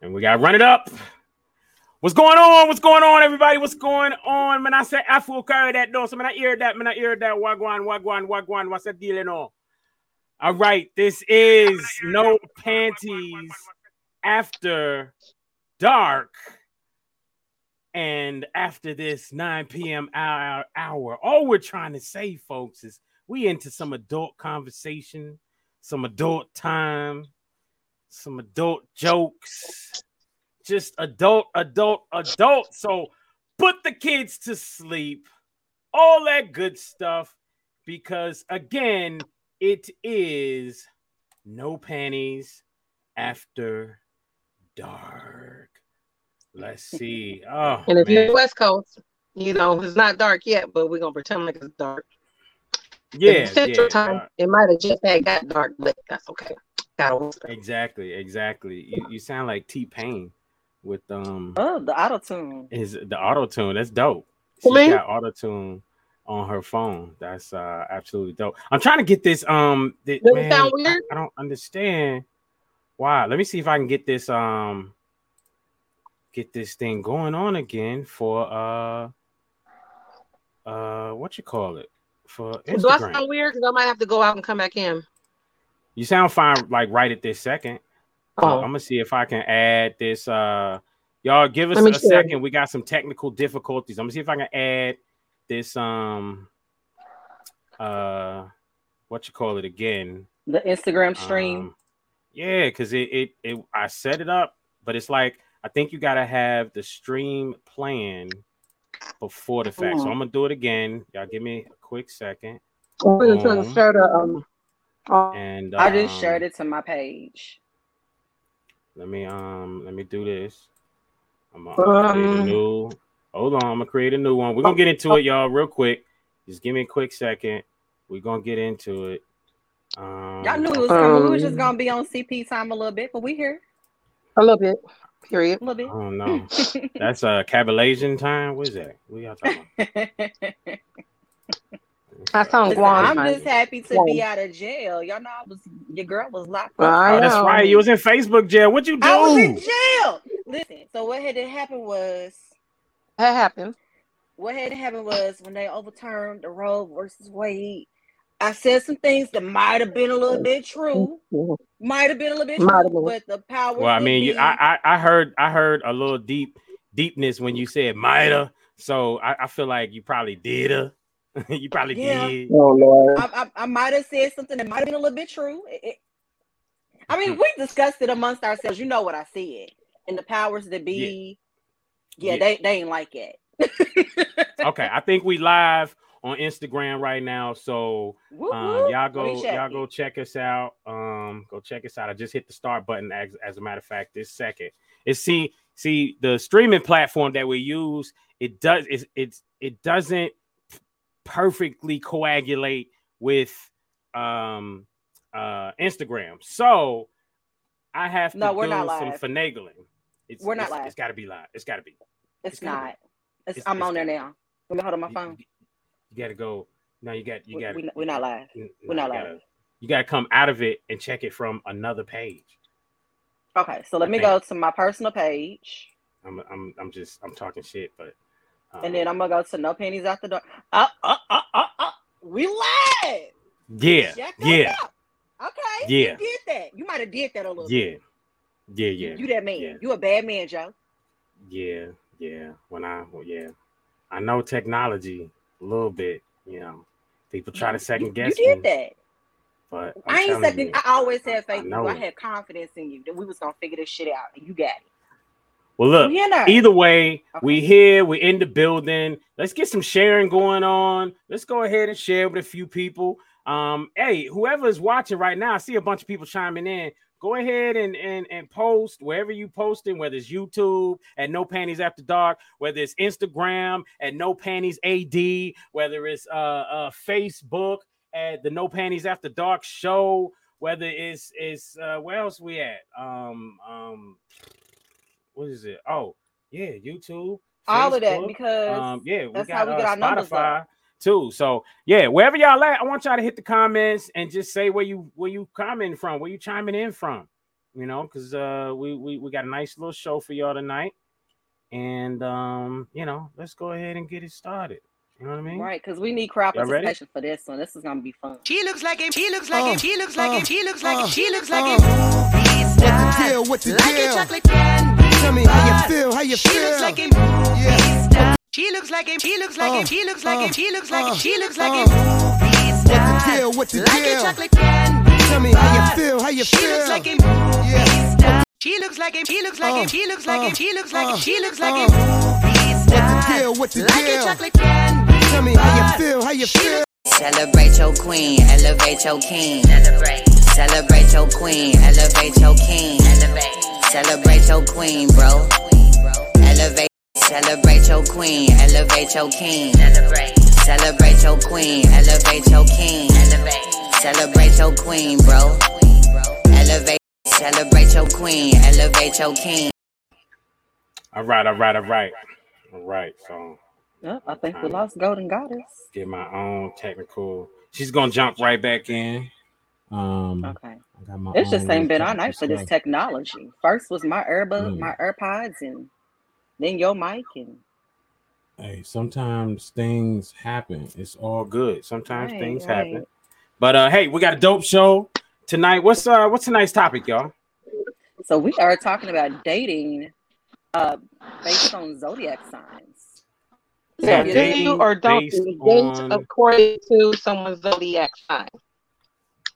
And we gotta run it up. What's going on? What's going on, everybody? What's going on? Man, I said I feel carry that door. So man, I hear that, man, I hear that. Wagwan, wagwan, wagwan. What's the deal, you know? All right, this is no panties after dark. And after this 9 p.m. hour, hour, all we're trying to say, folks, is we into some adult conversation, some adult time, some adult jokes, just adult, adult, adult. So put the kids to sleep, all that good stuff, because again, it is no panties after dark. Let's see. Oh, And if man. you're West Coast, you know, it's not dark yet, but we're gonna pretend like it's dark. yeah, Central yeah, time, uh, it might have just had got dark, but that's okay. Gotta exactly, exactly. You, you sound like T Pain with um Oh, the auto tune. is the auto tune. That's dope. For She's me? got auto tune on her phone. That's uh absolutely dope. I'm trying to get this um th- Does it man, sound I- weird? I, don't understand why. Let me see if I can get this um get this thing going on again for uh uh what you call it for Do I sound weird? Because I might have to go out and come back in. You sound fine like right at this second. Oh. I'm gonna see if I can add this. Uh, y'all give us a share. second. We got some technical difficulties. I'm gonna see if I can add this. Um, uh, what you call it again? The Instagram stream. Um, yeah, because it, it it I set it up, but it's like I think you gotta have the stream plan before the fact. So Mhm. I'm gonna do it again. Y'all give me a quick second. We're gonna try to Um, start a um. uh, And I just um, shared it to my page. Let me um let me do this. I'm gonna create a Um, new hold on, I'm gonna create a new one. We're gonna get into it, y'all, real quick. Just give me a quick second. We're gonna get into it. Um, Y'all knew it was coming. We was just Um, gonna be on CP time a little bit, but we here a little bit. Period. a little I don't know. That's uh Cabalasian time. What is that? What y'all talking bit. I sound Listen, Guam. I'm man. just happy to be out of jail. Y'all know I was your girl was locked up. Oh, that's right. You was in Facebook jail. What you do? I was in jail. Listen, so what had to happen was That happened. what had to happen was when they overturned the Roe versus Wade. I said some things that might have been a little bit true, might have been a little bit Might true, but the power. Well, I mean, you, I, I I heard I heard a little deep deepness when you said mighta. So I, I feel like you probably did her. you probably Yeah. did. Oh Lord. I, I, I might have said something that might have been a little bit true. It- it- I mean, Hmm. we discussed it amongst ourselves. You know what I said, and the powers that be, yeah, Yeah. they they ain't like it. okay, I think we live on Instagram right now. So um, y'all go, y'all go check us out. Um, go check us out. I just hit the start button. As, as a matter of fact, this second, it's see see the streaming platform that we use. It does it it's it doesn't perfectly coagulate with um uh Instagram. So I have to No, we're do not some live. finagling. It's, We're not it's, live. It's got to be live. It's got to be. It's, it's gotta be. not. It's, I'm it's on there now. Let me hold on my You- phone. You, got to go. No, you got you got. we, we're not live. N- We're not you gotta, live. you gotta come out of it and check it from another page. Okay, so let I me think- go to my personal page, I'm I'm I'm just I'm talking shit, but um, and then I'm gonna go to no panties after dark. Uh, uh, uh, uh, uh. We live. yeah yeah. Okay. Yeah. You did that. You might have did that a little. yeah bit. yeah yeah You that man. yeah. You a bad man, Joe. yeah yeah. When I well, yeah, I know technology a little bit. You know, people try to second guess You did me, that. but I'm I ain't second. you, I always had faith I in you. I had confidence in you that we was gonna figure this shit out, and you got it. Well, look, We in there. either way, we here, we're in the building. Let's get some sharing going on. Let's go ahead and share with a few people. Um, hey, whoever is watching right now, I see a bunch of people chiming in. Go ahead and and and post wherever you posting, whether it's YouTube at No Panties After Dark, whether it's Instagram at No Panties AD, whether it's uh, uh Facebook at the No Panties After Dark show, whether it's it's uh where else we at? Um um what is it? Oh, yeah, YouTube. All of that because um yeah, we that's got how we uh, get our numbers too. So yeah, wherever y'all at, I want y'all to hit the comments and just say where you where you commenting from, where you chiming in from. you know, because uh, we, we we got a nice little show for y'all tonight, and um, you know, let's go ahead and get it started. You know what I mean? Right, because we need crowd participation for this one. This is gonna be fun. She looks like him. She looks like Uh, him. She looks like uh, him. She looks like uh, him. She looks like uh. him. Movie What the star. deal? What the Like a chocolate candy. Tell me how you feel. How you She feel? looks like him. Movie Yeah. star. She looks like him. She looks like Uh, him. She looks like uh, him. She looks like uh, him. She looks like uh. him. Movie What the deal? What the Like a deal? chocolate candy. Tell me how you feel. How you She feel? looks like him. Movie Yeah. star. She looks like him. She looks like Uh, him. She looks like uh, him. She looks like uh, him. She looks like uh. him. Movie star. deal? What the Like a deal? chocolate candy. Tell me how you feel. How you feel? Celebrate your queen, elevate your king. Celebrate. Celebrate your queen, elevate your king. Elevate. Celebrate your queen, bro. Elevate. Celebrate your queen, elevate your king. Celebrate. Celebrate your queen, elevate your king. Elevate. Celebrate your queen, bro. Elevate. Celebrate your queen, elevate your king. All right, all right, all right, all right. So Yep, I think we lost Golden Goddess. get my own technical. She's gonna jump right back in. Um, Okay. I got my It's just ain't been little our night for this technology. First was my earbud, Mm. my AirPods, and then your mic, and. Hey, sometimes things happen. It's all good. Sometimes Right, things right. happen. But uh, hey, we got a dope show tonight. What's uh, what's tonight's topic, y'all? so we are talking about dating, uh, based on zodiac signs. Yeah, So, do you or don't you date on- according to someone's zodiac sign?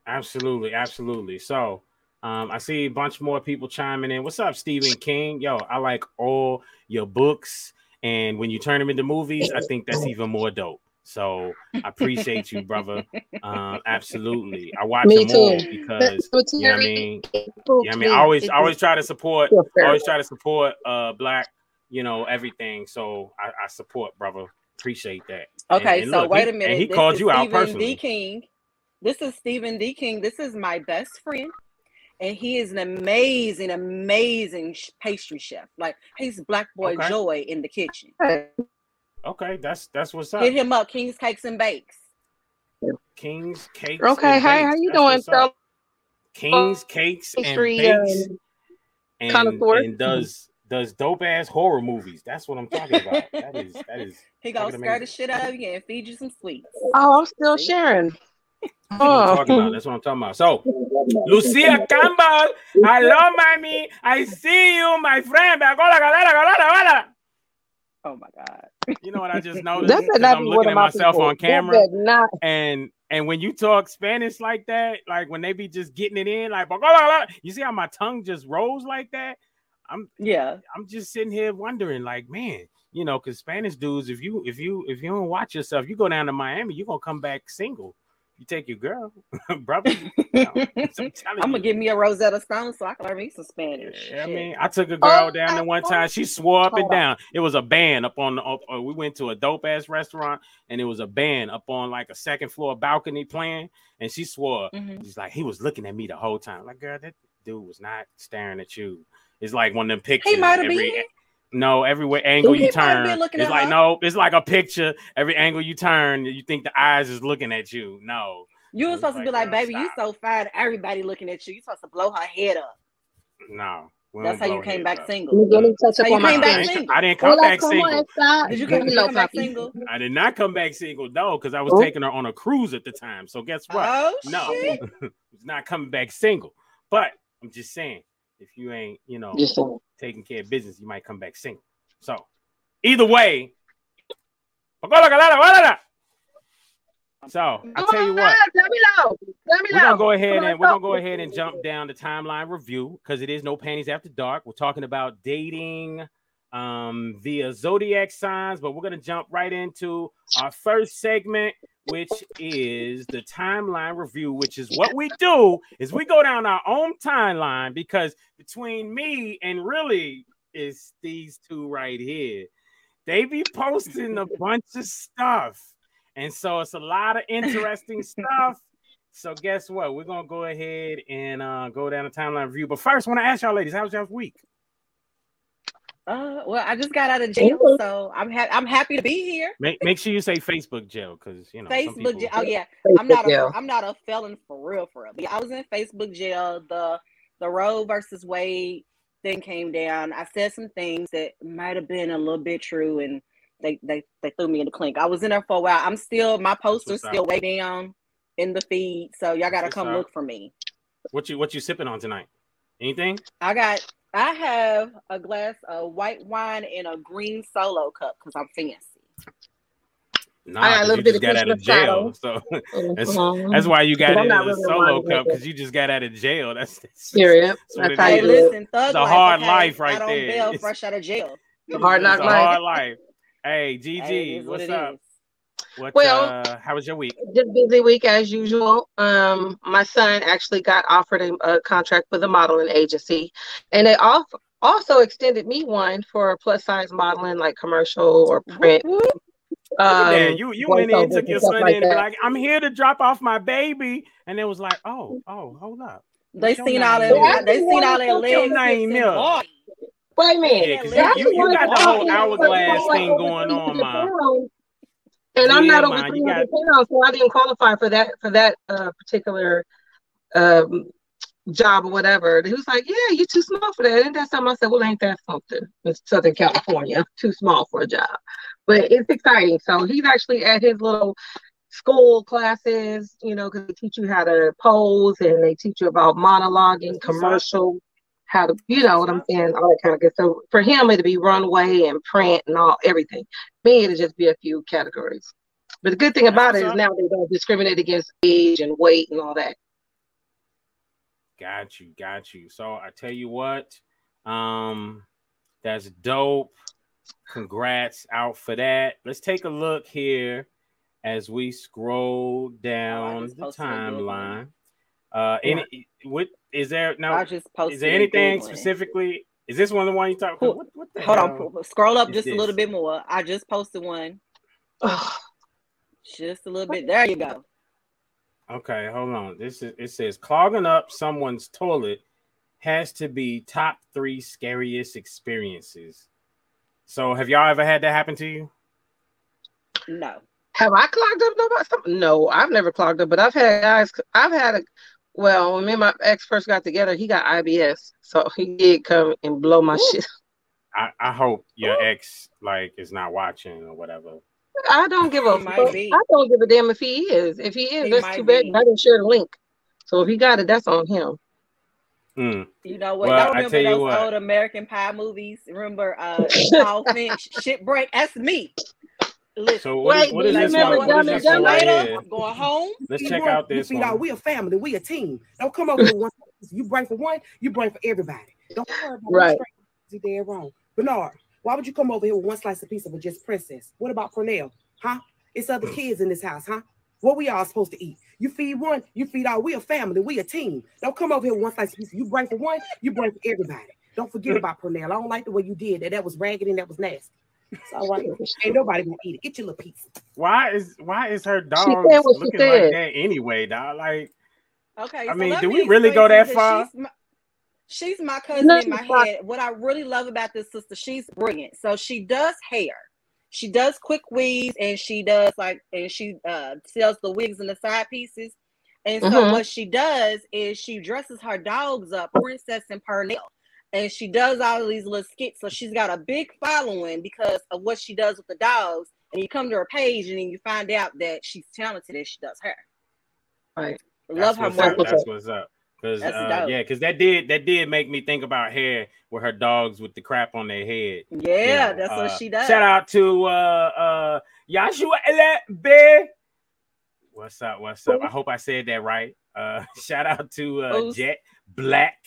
Absolutely, absolutely. So, um, I see a bunch more people chiming in. What's up, Stephen King? Yo, I like all your books, and when you turn them into movies, I think that's even more dope. So, I appreciate you, brother. Um, absolutely, I watch Me them all too. because So, you know what I Terry, mean. it Yeah, I mean, I always, I always try to support, feel always try to support, uh, black, you know, everything. So, I, I support, brother. Appreciate that. Okay, And- and so look, wait he- a minute. And he This called is you out Stephen personally. D. King. This is Stephen D. King. This is my best friend, and he is an amazing, amazing pastry chef. Like he's Black Boy Okay. Joy in the kitchen. Okay, that's that's what's up. Hit him up, King's Cakes and Bakes. King's cakes. Okay, and hi, how you That's doing, what's up. King's cakes and bakes, um, and, connoisseur? and does does dope ass horror movies. That's what I'm talking about. that is that is. He gonna scare the shit out of you and feed you some sweets. Oh, I'm still sharing. That's what I'm talking about. Oh, That's what I'm talking about. So, Lucia Campbell, hello, mommy. I see you, my friend. Oh my god. You know what I just noticed? that not I'm looking at my myself people. on camera. Not. and and when you talk Spanish like that, like when they be just getting it in, like you see how my tongue just rolls like that. I'm Yeah. I'm just sitting here wondering, like, man, you know, because Spanish dudes, if you if you if you don't watch yourself, you go down to Miami, you're gonna come back single. You take your girl, brother. I'm I'm gonna you. give me a Rosetta Stone so I can learn me some Spanish. Yeah, I mean, I took a girl Oh, down there one time. She swore up and hold on. down. It was a band up on the. Up, uh, we went to a dope ass restaurant, and it was a band up on like a second floor balcony playing. And she swore. Mhm. She's like, he was looking at me the whole time. Like, girl, that dude was not staring at you. It's like one of them pictures. He might have been. No, every angle He you turn, it's like her. no. It's like a picture. Every angle you turn, you think the eyes is looking at you. No, You were It's supposed to be like, like, girl, baby, you so fine. Everybody looking at you. You supposed to blow her head up. no. That's how you came back up. single. Let me get in touch up you came I back didn't, single? I didn't come Hola, back single. está? Did you come, you come back single? I did not come back single, no, because I was Oh. taking her on a cruise at the time. So guess what? Oh no, shit. it's not coming back single. But I'm just saying, if you ain't, you know, Just saying. taking care of business, you might come back single. So either way, so I'll tell you what. Let me know. Let me We're gonna go ahead and we're gonna go ahead and jump down the timeline review because it is no panties after dark. We're talking about dating um via zodiac signs, but we're gonna jump right into our first segment, which is the timeline review, which is what we do is we go down our own timeline because between me and really is these two right here. They be posting a bunch of stuff. And so it's a lot of interesting stuff. So guess what? We're gonna go ahead and uh, go down the timeline review. But first, I want to ask y'all ladies, how was y'all's week? Uh, well, I just got out of jail, so I'm ha- I'm happy to be here. Make, make sure you say Facebook jail because you know some Facebook people- jail. Oh yeah, I'm not a jail. I'm not a felon for real for real. But yeah, I was in Facebook jail. The the Roe versus Wade thing came down, I said some things that might have been a little bit true, and they they they threw me in the clink. I was in there for a while. I'm still my poster's what's still up. way down in the feed, so y'all gotta What's come up. look for me. What you what you sipping on tonight? Anything? I got I have a glass of white wine in a green solo cup because I'm fancy. Nah, I got a 'cause little you bit just of got out of Christmas jail. So That's- Mhm. that's why you got it in a really a solo cup because you just got out of jail. That's, that's that's That's it how Hey, you is. do listen, thug It's a life, hard life right I don't there. bail fresh out of jail. The hard It's knock a life. hard life. Hey, Hey, GG, is what what's it up? is. What Well- uh how was your week? Just busy week as usual. Um, my son actually got offered a, a contract with a modeling agency, and they off, also extended me one for plus size modeling, like commercial or print. Whoop, whoop. Look at that. Um, You you went in, voiceovers took and your son like in, and that. like, I'm here to drop off my baby. And it was like, oh, oh, hold up. They What's seen all name? that. They seen all that What's leg. your name, kissing Wait a minute. Yeah, you, you, you got the whole hourglass thing going on, ma. And I'm not over Ma, you 300 pounds, so I didn't qualify for that for that uh, particular um, job or whatever. And he was like, "Yeah, you're too small for that." And that's time I said, "Well, ain't that something? Southern California, too small for a job." But it's exciting. So he's actually at his little school classes, you know, because they teach you how to pose and they teach you about monologuing, That's what's up. commercial, how to, you know what I'm saying, all that kind of good. So for him, it'd be runway and print and all everything. Me, it'd just be a few categories. But the good thing That's about it what's is now they don't discriminate against age and weight and all that. Got you, got you. So I tell you what, um, that's dope. Congrats out for that. Let's take a look here as we scroll down just the posted a good one. timeline. Uh, any what is there I now? just posted. Is there anything specifically? Is this one the one you talk? Who- What, what the Hold hell? on, scroll up is just a little bit more. I just posted one. Ugh. Just a little bit. There you go. Okay, hold on. This is it says clogging up someone's toilet has to be top three scariest experiences. So have y'all ever had that happen to you? No. Have I clogged up nobody? No, I've never clogged up, but I've had guys. I've had a. Well, when me and my ex first got together, he got IBS, so he did come and blow my Ooh. shit. I, I hope your ex like is not watching or whatever. I don't give a fuck. I don't give a damn if he is. If he is, He that's too bad. be. I didn't share the link. So if he got it, that's on him. Mm. You know what? Well, Y'all I remember tell you those what. old American Pie movies? Remember uh Paul Finch, Shit Break. That's me. Listen, So what is, Wait, what do is you this remember one? What is Dumb this and one right here? I'm going home. Let's You check bring- out this you feed out, one. we a family, we a team. Don't come over with one. You bring for one, you bring for everybody. Don't worry about Right. right. You dead wrong. Bernard, why would you come over here with one slice of pizza with just princess? What about Cornell? Huh? It's other mm. kids in this house, huh? What we all supposed to eat? You feed one, you feed all. We a family, we a team. Don't come over here with one slice of pizza. You bring for one, you bring for everybody. Don't forget about Cornell. I don't like the way you did that. That was ragged and that was nasty. It's all right. Ain't nobody gonna eat it. Get your little piece. Why is why is her dog said what she looking like that anyway, dog? Like Okay. I so mean, do me we really go that far? She's my, she's my cousin No, in my she's head. What I really love about this sister, she's brilliant. So she does hair. She does quick weaves and she does like and she uh sells the wigs and the side pieces. And so Mhm. what she does is she dresses her dogs up, Princess and Pernell. And she does all of these little skits. So she's got a big following because of what she does with the dogs. And you come to her page and then you find out that she's talented and she does hair. Right. Love that's her what's more. up. That's what's up. Because uh, yeah, because that did that did make me think about hair with her dogs with the crap on their head. Yeah, You know, that's what uh, she does. Shout out to uh uh Yashua Be. What's up? What's up? I hope I said that right. Uh shout out to uh Who's- Jet Black.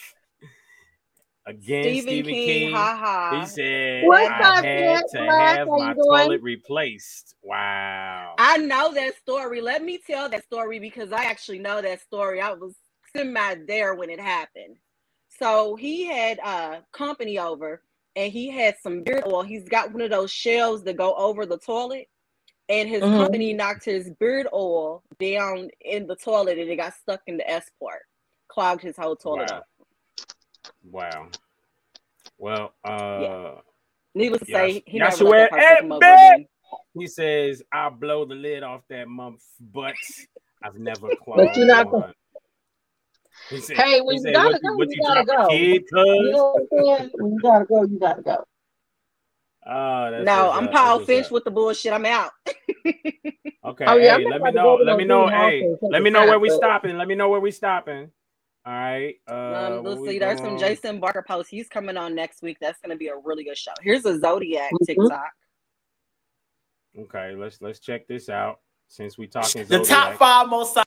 Again, Stephen, Stephen, King, King. ha ha. He said What's I up, had to have my you doing? toilet replaced. Wow. I know that story. Let me tell that story because I actually know that story. I was semi there when it happened. So he had uh company over and he had some beard oil. He's got one of those shelves that go over the toilet. And his Mhm. company knocked his beard oil down in the toilet and it got stuck in the S port. Clogged his whole toilet Wow. up. Wow. Well, uh Needless to say, he never let that person hey, come over babe. again. he says I'll blow the lid off that month, but I've never clogged you're not one. He said, Hey, when he you said, gotta go, you, you gotta go. kid, You cuz? know what I'm? When you gotta go, you gotta go. Oh, that's no, I'm up, Paul Finch up. with the bullshit. I'm out. Okay, Oh, yeah, hey, let me know. Let me know. Hey, let me know where we stopping. Let me know where we stopping. All right. Uh, Um, let's see. There's some doing? Jason Barker posts. He's coming on next week. That's going to be a really good show. Here's a Zodiac Mhm. TikTok. Okay, let's let's check this out. Since we talking The top five most.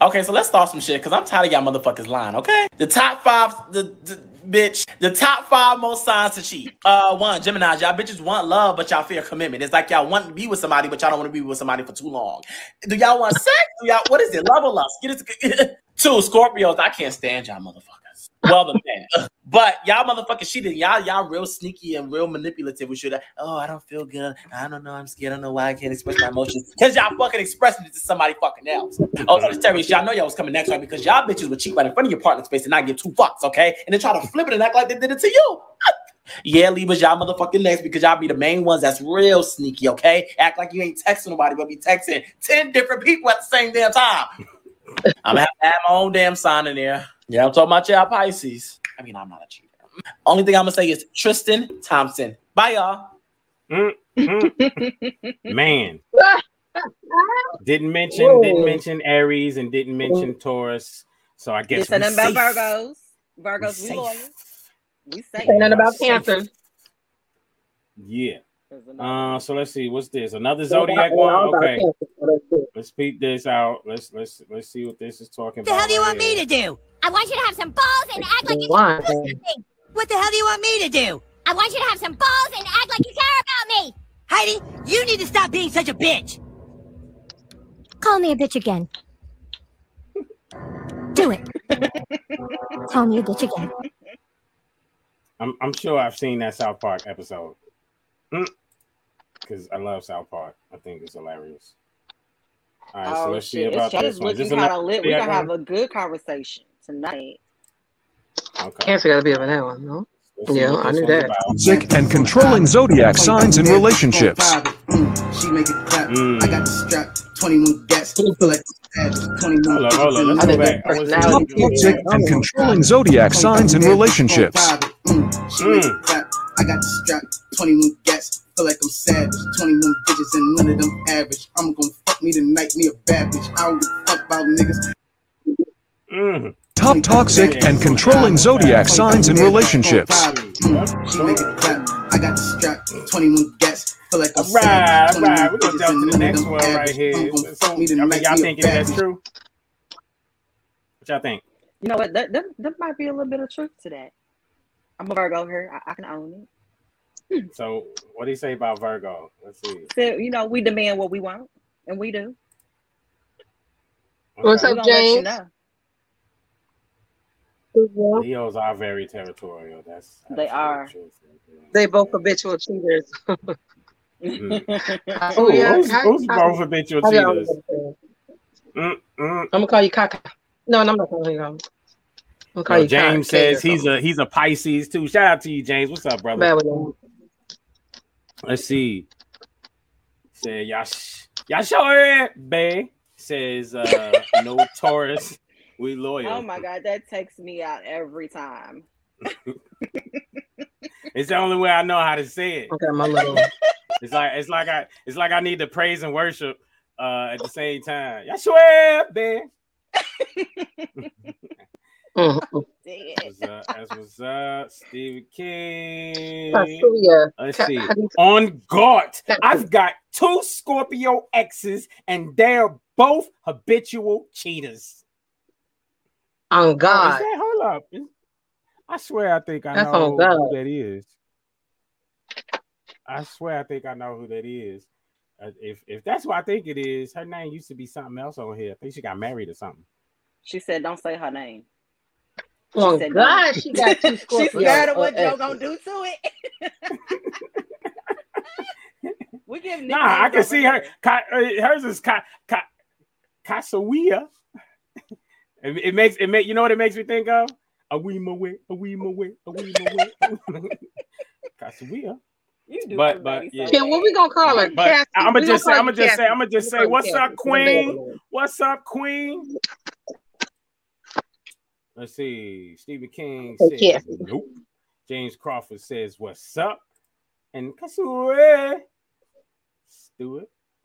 Okay, so let's start some shit because I'm tired of y'all motherfuckers lying. Okay, the top five, the, the bitch, the top five most signs to cheat. Uh, one, Gemini, y'all bitches want love, but y'all fear commitment. It's like y'all want to be with somebody, but y'all don't want to be with somebody for too long. Do y'all want sex? Do y'all what is it? Love or lust? Get it. Two, Scorpios. I can't stand y'all motherfuckers. Well, the man. But y'all motherfuckers cheating. Y'all, y'all real sneaky and real manipulative. We should. Oh, I don't feel good. I don't know. I'm scared. I don't know why I can't express my emotions. Because y'all fucking expressing it to somebody fucking else. Oh, Terry, y'all know y'all was coming next, right? Because y'all bitches would cheat right in front of your partner space and not give two fucks, okay? And then try to flip it and act like they did it to you. Yeah, Libras, y'all motherfucking next because y'all be the main ones that's real sneaky, okay? Act like you ain't texting nobody, but be texting 10 different people at the same damn time. I'm gonna have to have my own damn sign in there. Yeah, I'm talking about y'all Pisces. I mean, I'm not a cheater. Only thing I'm gonna say is Tristan Thompson. Bye, y'all. Mm, mm. Man, didn't mention Whoa. didn't mention Aries and didn't mention Taurus. So I guess It's nothing we about safe. Virgos. We Virgos, we safe. loyal. We safe. Say nothing about Safe. Cancer. Yeah. There's another Uh, so let's see. What's this? Another zodiac all one. Okay, Cancer, so that's good. let's peep this out. Let's let's let's see what this is talking about. What the hell do you right want me to do? I want you to have some balls and act like you care about me. What the hell do you want me to do? I want you to have some balls and act like you care about me. Heidi, you need to stop being such a bitch. Call me a bitch again. Do it. Call me a bitch again. I'm I'm sure I've seen that South Park episode. Because I love South Park. I think it's hilarious. All right, so Oh let's see shit! about It's this just one. looking kind of lit. We zodiac gonna have one? a good conversation tonight. Okay. Cancer got to be up in that one, no? Let's Yeah, I this knew that. about. Toxic and controlling zodiac signs and relationships. Mm, she make it clap. Mm. I got the strap. 21 gas. Feel like savage. 21 Hold up, hold up. Let's go back. that's I was personality. Toxic and controlling zodiac signs and relationships. Mm, she make it clap. I got the strap. 21 gas. Feel like I'm savage. 21 bitches and none of them average. I'm gonna fuck me tonight, me a bad bitch. I don't give a fuck about niggas. Mm. Top toxic and controlling zodiac signs and relationships. Mm, she make it clap. I got the strap. 21 gas. Feel like I'm all right, all right. We're gonna jump to the next them one right here. I'm So, I mean, y'all me thinking that's true? What y'all think? You know what? That, that, that might be a little bit of truth to that. I'm a Virgo here. I, I can own it. So, what do you say about Virgo? Let's see. So you know, we demand what we want, and we do. What's Okay. We up, gonna you James? know. Leos are very territorial. That's They are. truth. They both habitual cheaters. Mhm. Oh, Ooh, yeah. who's, How- who's how- both habitual how cheaters? Mm, mm. I'm gonna call you Kaka. No, no, I'm not calling you. I'm call No, you James Kate or says he's a he's a Pisces too. Shout out to you, James. What's up, brother? bad with them. Let's see. Said y'all sh- y'all sure it, bae. Says uh no Taurus. We loyal. Oh my god, that takes me out every time. It's the only way I know how to say it. I got my little. It's like it's like I it's like I need to praise and worship uh at the same time. Y'all swear, man. Mhm. What's up? That's what's up. Stephen King. Casuya. Let's see. how do you- On guard. I've got two Scorpio exes, and they're both habitual cheaters. On Oh, God. that- hold up. I swear I think I That's know who that is. I swear I think I know who that is. Uh, if if that's what I think it is, her name used to be something else on here. I think she got married or something. She said, "Don't say her name." On said God, no. she got two She's Scorpio. scared of uh, what Joe exes. gonna do to it. we give Nah, I can see her. here. Ka, uh, hers is Ka, Ka, Kasawia. it, it makes it make you know what it makes me think of? A wee my way, a wee my way, a wee my way. Kasawia. You do But- but, yeah. so what we gonna call her? But Cassie. I'm We gonna just say, I'm gonna just say, I'm gonna just say, what's up, It's a middle Queen? What's up, Queen? Let's see. Stephen King Oh, says yeah. nope. James Crawford says what's up, and Kasue Stewart.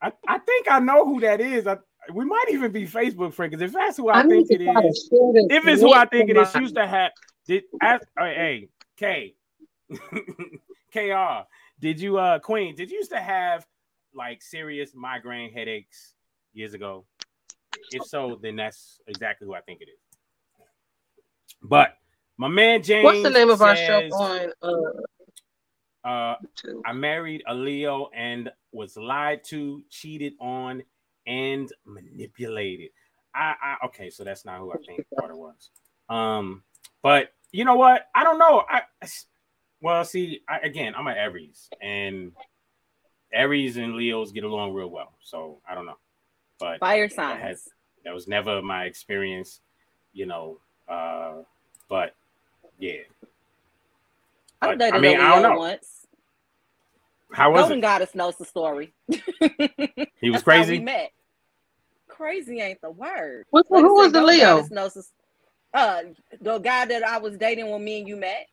I, I think I know who that is. I, we might even be Facebook friends because if that's who I, I think it is, if it's who I think it is, to is, my- used to have did ask, hey, hey K Kr. Did you uh Queen? Did you used to have like serious migraine headaches years ago? If so, then that's exactly who I think it is. But my man James, What's the name of our show on? Uh, Uh, I married a Leo and was lied to, cheated on, and manipulated. I, I okay, so that's not who I think Carter was. Um, but you know what? I don't know. I well, see, I, again, I'm an Aries, and Aries and Leos get along real well. So I don't know, but Fire that, signs. has, that was never my experience, you know. Uh, but yeah, I've But, dated I mean, a I don't know. once. How was Golden it? Goddess knows the story. He was That's how crazy? we met. Crazy ain't the word. What's- Like who was said, the Golden Leo? Goddess knows the- uh, the guy that I was dating when me and you met.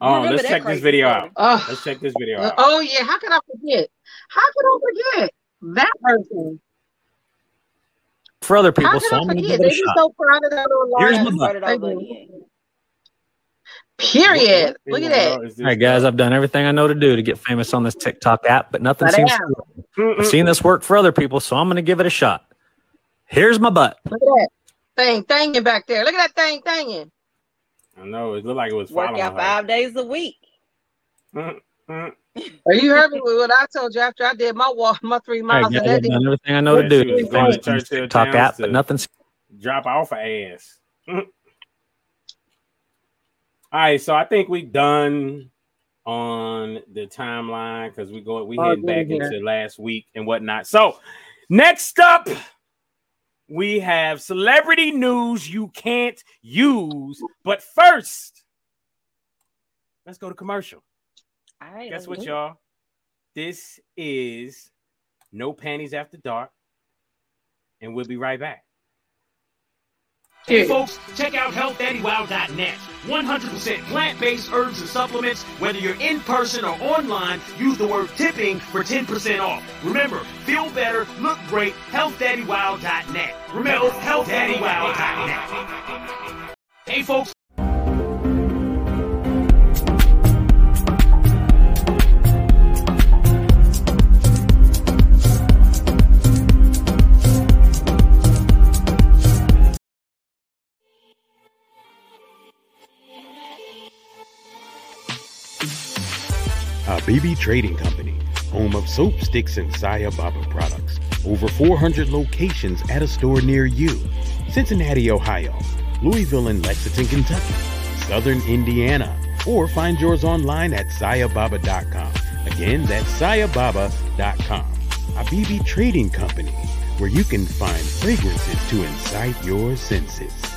Oh, remember let's check this video story? out. Oh. Let's check this video out. oh yeah, how could I forget? How could I forget that person? For other people, could so I I'm gonna forget? give it They a shot. so proud of that little Here's line. my butt. Start it over again. Period. Look at that. world is this All right, guys, I've done everything I know to do to get famous on this TikTok app, but nothing But seems to work. I've seen this work for other people, so I'm going to give it a shot. Here's my butt. Look at that thing thanging back there. Look at that thing thanging. I know it looked like it was Work following out five days a week. Mm, Oh, you heard me with what I told you after I did my walk, my three miles, guys, and I've that done did everything I know to Yeah, do she to was get going to on this Churchill TikTok Downs app, to but nothing's drop off her ass. All right, so I think we done on the timeline because we go we Oh, heading back here. into last week and whatnot. So next up, we have celebrity news you can't use. But first, let's go to commercial. All right. Guess what, y'all? This is No Panties After Dark, and we'll be right back. Hey folks, check out healthdaddywow.net. 100% plant-based herbs and supplements. Whether you're in person or online, use the word tipping for 10% off. Remember, feel better, look great, healthdaddywow.net. Remember, healthdaddywow.net. Hey folks, Habibi Trading Company, home of soap sticks and Saya Baba products. Over 400 locations at a store near you. Cincinnati, Ohio, Louisville and Lexington, Kentucky, Southern Indiana, or find yours online at sayababa.com. Again, that's sayababa.com. Habibi Trading Company, where you can find fragrances to incite your senses.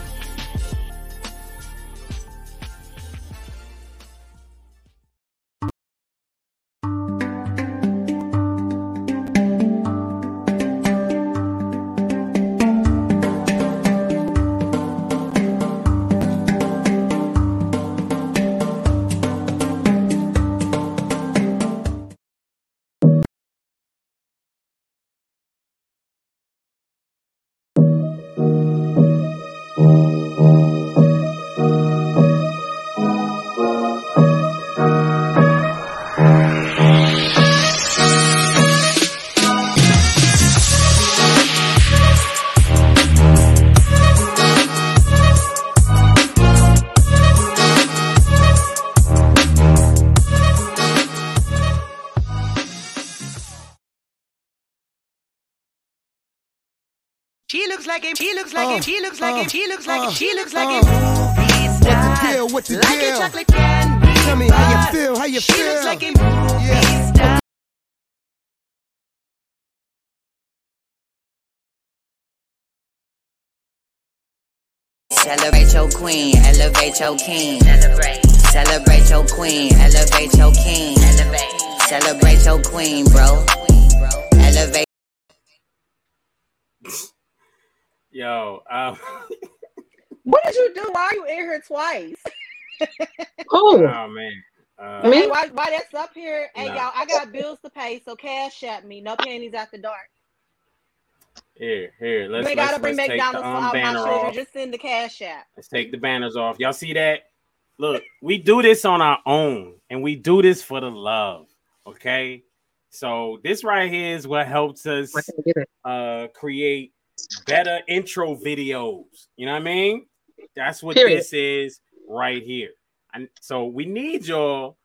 She looks like him. She looks like him. She looks like uh, him. She looks like uh, him. She looks like uh. him. Movie What the deal? What the like deal? a chocolate candy. Tell me how you feel, how you she feel. looks like a movie star. Celebrate your queen, elevate your king. Celebrate. Celebrate your queen, elevate your king. Elevate. Celebrate your queen, bro. Elevate. Yo, um, What did you do? Why are you in here twice? Oh, oh man. Uh, Hey, why, why that's up here? Hey, Nah. y'all, I got bills to pay, so cash at me. No panties after dark. here, here. Let's you ain't let's, gotta bring let's take the McDonald's um, for all my banner children. off. Just send the cash app. Let's take the banners off. Y'all see that? Look, we do this on our own, and we do this for the love. Okay, so this right here is what helps us uh create better intro videos. You know what I mean? That's what Period. this is right here. And so we need y'all.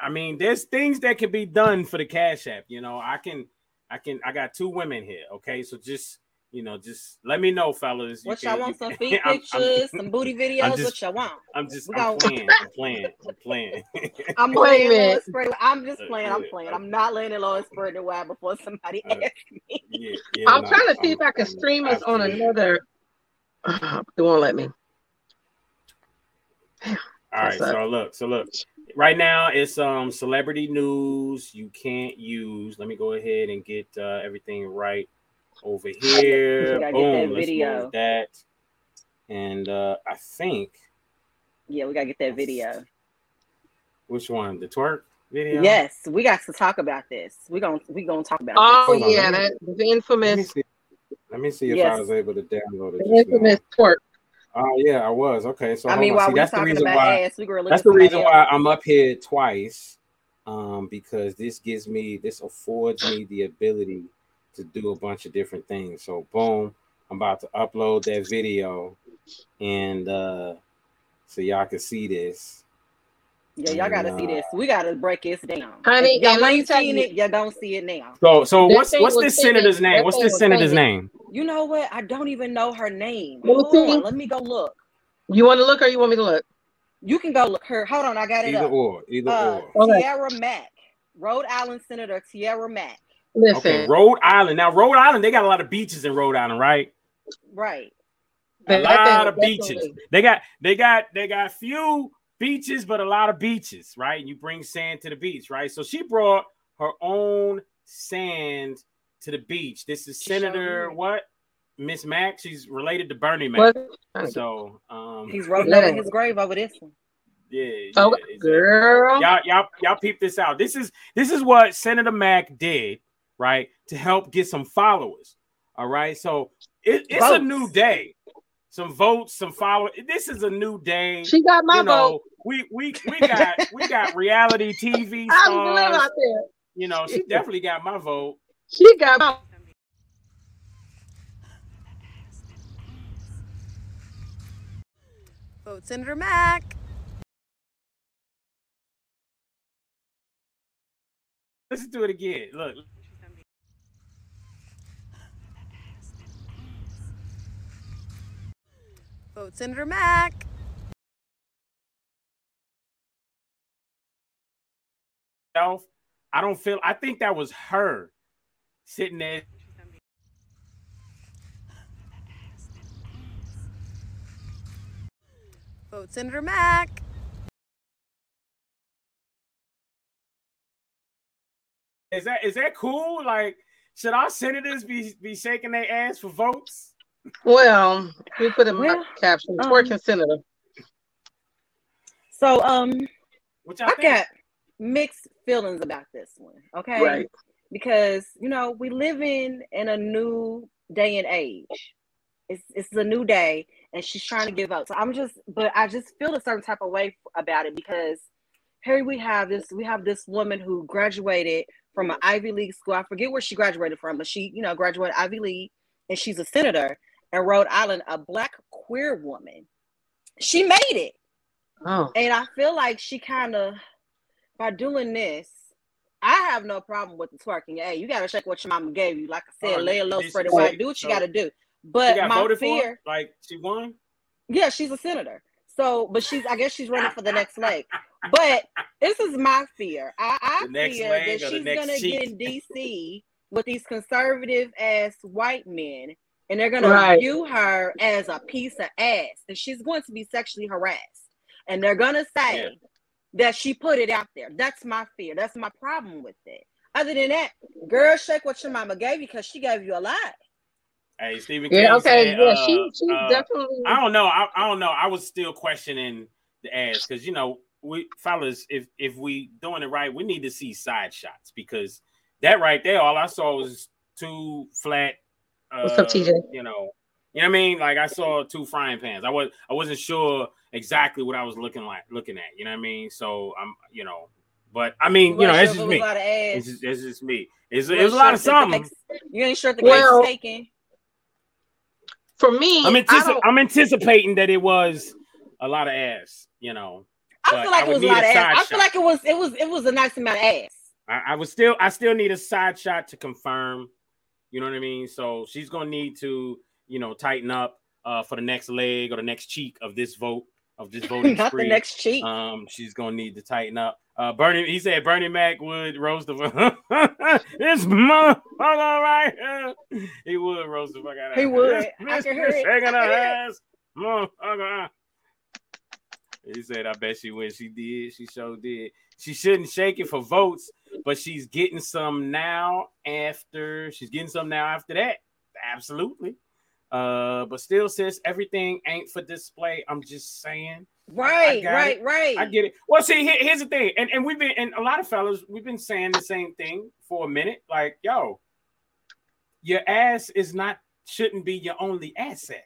I mean, there's things that can be done for the Cash App. You know, I can, I can, I got two women here. Okay, so just you know, just let me know, fellas. You What can- y'all want? Some can- feet I'm- I'm- pictures, some booty videos. I'm what y'all want? I'm just I'm gon- playing. I'm playing. I'm playing. I'm playing minute. Spread. I'm just playing. I'm playing. uh, I'm not letting it Lois spread the web before somebody Uh, asks me. yeah, yeah, I'm no, trying to see I'm- if I can I'm stream us on absolutely- another. They won't let me. All right, What's so look, so look. Right now it's um celebrity news you can't use. Let me go ahead and get uh, everything right over here. We gotta get that let's video. move that. And uh I think Yeah, we gotta get that video. which one? The twerk video? Yes, we got to talk about this. We gonna we gonna talk about Oh this. Hold on, yeah, that the Let me infamous, see. Let me see if Yes. I was able to download it. the just now. infamous twerk. Oh yeah, I was. Okay, so I mean, while See, we that's the talking reason about why ass, we gonna that's the reason else. why I'm up here twice. Um, because this gives me this affords me the ability to do a bunch of different things. So boom, I'm about to upload that video and uh so y'all can see this. Yeah, y'all gotta see And, uh, this. We gotta break this down. Honey, If y'all and let me ain't seen you- it, y'all don't see it now. So so That what's what's this senator's name? What's this senator's name? You know what? I don't even know her name. Let me Hold on, let me go look. You want to look or you want me to look? You can go look her. Hold on, I got it Either up. or, either Uh, or. Okay. Mack, Rhode Island Senator Tiara Mack. Listen, Okay, Rhode Island. Now Rhode Island, they got a lot of beaches in Rhode Island, right? Right. a that thing lot was of beaches. definitely- They got they got they got few beaches, but a lot of beaches, right? And you bring sand to the beach, right? So she brought her own sand to the beach. This is Senator what? Miss Mack. She's related to Bernie Mac. What? So um He's rolling Yeah. over his grave over this one. yeah, yeah, Oh, exactly. girl. Y'all, y'all, y'all peep this out. This is this is what Senator Mack did, right? To help get some followers. All right. So it, it's a new day. Some votes, some followers. This is a new day. She got my you know, vote. we we we got we got reality TV I'm little stars. out there. You know, she definitely got my vote. She got my. Vote Senator Mack. Let's do it again. Look, Vote Senator Mack. I don't feel. I think that was her sitting there. Vote Senator Mack. Is that is that cool? Like, should our senators be be shaking their ass for votes? Well, we put in my Well, caption, um, twerking senator. So um Which I I think. got mixed feelings about this one. Okay. Right. Because, you know, we live in in a new day and age. It's it's a new day and she's trying to give up. So I'm just but I just feel a certain type of way about it because here we have this we have this woman who graduated from an Ivy League school. I forget where she graduated from, but she, you know, graduated Ivy League and she's a senator in Rhode Island, a black queer woman. She made it. Oh. And I feel like she kind of, by doing this, I have no problem with the twerking. Hey, you gotta check what your mama gave you. Like I said, Oh, lay it low, did spread she it wide. Do what you so gotta do. She But got my voted for. fear, Like she won. yeah, she's a senator. So, but she's, I guess she's running for the next leg. But this is my fear. I, I fear that she's gonna cheek? get in DC with these conservative ass white men, and they're gonna view her as a piece of ass, and she's going to be sexually harassed, and they're gonna say Yeah. that she put it out there. That's my fear. That's my problem with it. Other than that, girl, shake what your mama gave you because she gave you a lot. Hey, Stephen Yeah, okay, said, yeah, uh, she- she uh, definitely- I don't know. I, I don't know. I was still questioning the ass because you know we fellas, if if we doing it right, we need to see side shots because that right there, all I saw was two flat. Uh, What's up, TJ? You know, you know what I mean? Like I saw two frying pans. I was I wasn't sure exactly what I was looking like looking at. You know what I mean? So I'm you know, but I mean you know wasn't it's just me. a lot of ass. It's just, it's just me. It's, You it was a lot of sure something. You ain't sure the Well- cake's taken. For me, I'm, I antici- I'm anticipating that it was a lot of ass, you know. I feel like it was a need lot of side ass. I feel like it was it was it was a nice amount of ass. I, I would still I still need a side shot to confirm. You know what I mean? So she's gonna need to, you know, tighten up uh for the next leg or the next cheek of this vote of this voting Not the next cheek. Um, she's gonna need to tighten up. Uh, Bernie, he said Bernie Mac would roast the this motherfucker right here. He would roast the fuck out of He would. This- I this can hear it. shaking her can hear it. ass, motherfucker. He said, I bet she went. she did, she sure did. She shouldn't shake it for votes, but she's getting some now after she's getting some now after that. Absolutely. Uh, but still, sis, everything ain't for display. I'm just saying. Right, right, it. right. I get it. Well, see, here- here's the thing, and, and we've been and a lot of fellas, we've been saying the same thing for a minute. Like, yo, your ass is not shouldn't be your only asset.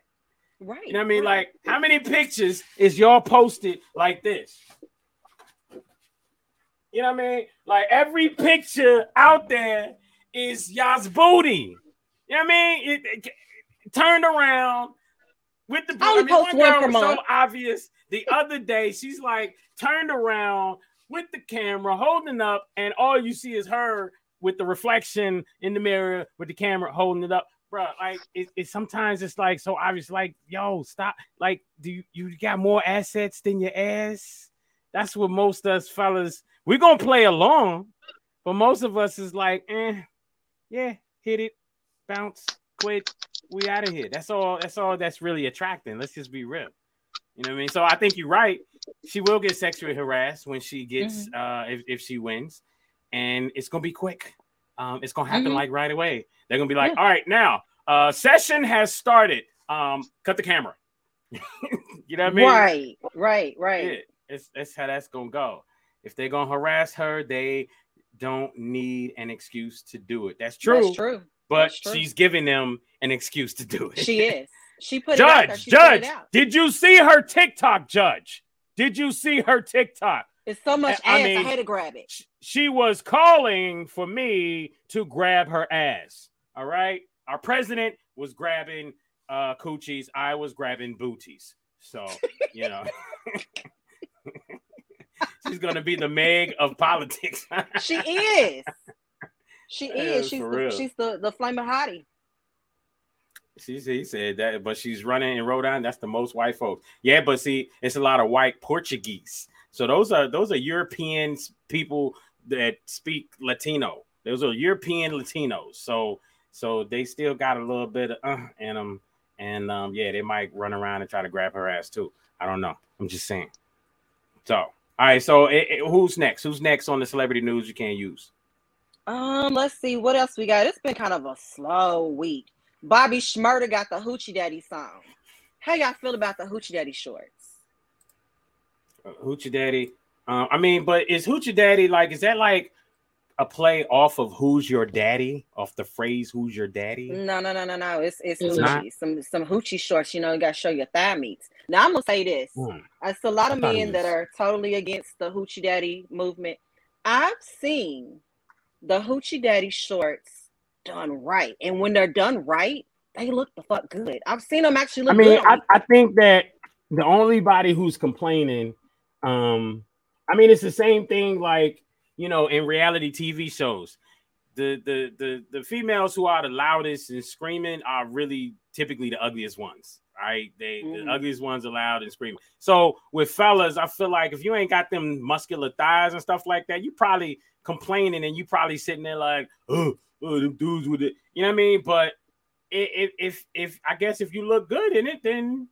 Right. You know what I mean? Like, how many pictures is y'all posted like this? You know what I mean? Like every picture out there is y'all's booty. You know what I mean? It, it- it turned around with the I only mean, post one girl was so obvious. The other day, she's like turned around with the camera holding up, and all you see is her with the reflection in the mirror with the camera holding it up. Bro, like it, it sometimes it's like so obvious, like, yo, stop. Like, do you, you got more assets than your ass? That's what most of us fellas we're gonna play along, but most of us is like, eh, yeah, hit it, bounce, quit, we out of here. That's all. That's all. That's really attracting. Let's just be real. You know what I mean? So I think you're right. She will get sexually harassed when she gets uh if, if she wins, and it's gonna be quick. Um, it's gonna happen Mhm. like right away. They're gonna be like, Yeah. all right, now uh session has started. Um, cut the camera. you know what I mean? Right, right, right. Yeah, it's that's how that's gonna go. If they're gonna harass her, they don't need an excuse to do it. That's true. That's true. But That's true. she's giving them an excuse to do it. She is. She put it out there. Judge, She Judge, did you see her TikTok, Judge? Did you see her TikTok? It's so much I ass. I, mean, had to grab it. She was calling for me to grab her ass. All right. Our president was grabbing uh coochies. I was grabbing booties. So, you know. She's gonna be the Meg of politics. She is. She is. She's the, she's the the flaming hottie. She he said that, but she's running in Rhode Island. That's the most white folks. Yeah, but see, it's a lot of white Portuguese. So those are those are European people that speak Latino. Those are European Latinos. So so they still got a little bit of uh in them, and um yeah, they might run around and try to grab her ass too. I don't know. I'm just saying. So all right. So eh, eh, who's next? Who's next on the celebrity news you can't use? Um, let's see what else we got. It's been kind of a slow week. Bobby Shmurda got the Hoochie Daddy song. How y'all feel about the Hoochie Daddy shorts? Uh, Hoochie Daddy. Uh, I mean, but is Hoochie Daddy like? Is that like a play off of Who's Your Daddy? Off the phrase Who's Your Daddy? No, no, no, no, no. It's it's It's hoochie. Some some hoochie shorts. You know, you got to show your thigh meats. Now I'm gonna say this. Hmm. It's a lot of men that are totally against the Hoochie Daddy movement. I've seen the Hoochie Daddy shorts done right, and when they're done right, they look the fuck good. I've seen them actually look I mean, good. I, I think that the only body who's complaining, um, I mean, it's the same thing like you know in reality TV shows. The, the the the females who are the loudest and screaming are really typically the ugliest ones, right? They Mhm. the ugliest ones are loud and screaming. So with fellas, I feel like if you ain't got them muscular thighs and stuff like that, you probably complaining and you probably sitting there like, oh, oh them dudes with it, you know what I mean? But if if if I guess if you look good in it, then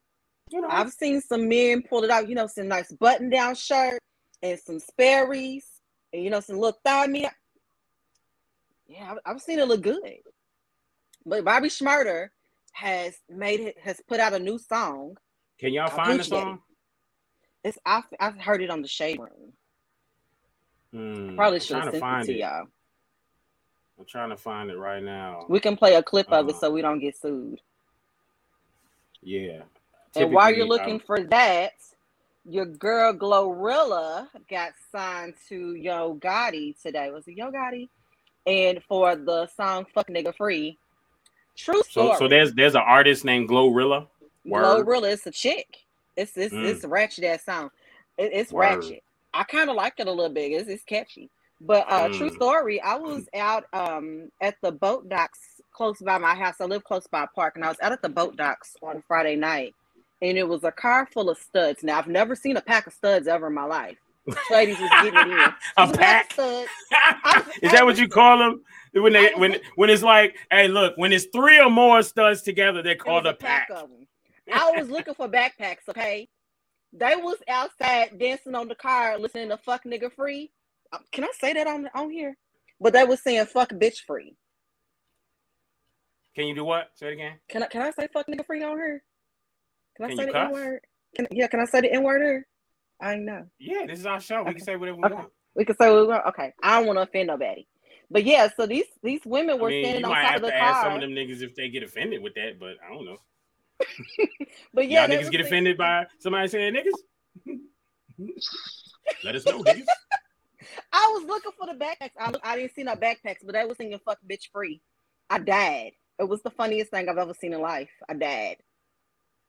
you know I've seen some men pull it out, you know, some nice button down shirt and some Sperry's and you know some little thigh meat. Yeah, I've, I've seen it look good. But Bobby Shmurda has made it has put out a new song. Can y'all find the song? It's I I've heard it on the shade room. Hmm, Probably should have sent it to it. y'all. I'm trying to find it right now. We can play a clip of it Uh, so we don't get sued. Yeah. And while you're looking I'm- for that, your girl Glorilla got signed to Yo Gotti today. Was it Yo Gotti? And for the song "Fuck Nigga Free," true so story. so there's there's an artist named Glorilla. Word. Glorilla is a chick. It's it's Mm. it's a ratchet ass song. It, it's Word. ratchet. I kind of like it a little bit. It's, it's catchy. But uh, true Mm. story. I was out um at the boat docks close by my house. I live close by a park, and I was out at the boat docks on Friday night, and it was a car full of studs. Now I've never seen a pack of studs ever in my life. Ladies was getting it in. A pack? studs. Is that what you call them? When they when when it's like, hey, look, when it's three or more studs together, they're called a a pack. of them. I was looking for backpacks. Okay, they was outside dancing on the car, listening to "Fuck Nigga Free." Uh, Can I say that on on here? But they was saying "Fuck Bitch Free." Can you do what? Say it again. Can I can I say "Fuck Nigga Free" on here? Can I Can say the N word? Can yeah? Can I say the N word? I know. Yeah, this is our show. We can say whatever we Okay. want. We can say what we want. Okay, I don't want to offend nobody. But yeah, so these these women I were mean, standing on top have of to the ask car. some of them niggas if they get offended with that, but I don't know. But yeah, Y'all niggas get offended by somebody saying niggas? Let us know, niggas. I was looking for the backpacks. I, I didn't see no backpacks, but they was singing "fuck bitch free." I died. It was the funniest thing I've ever seen in life. I died.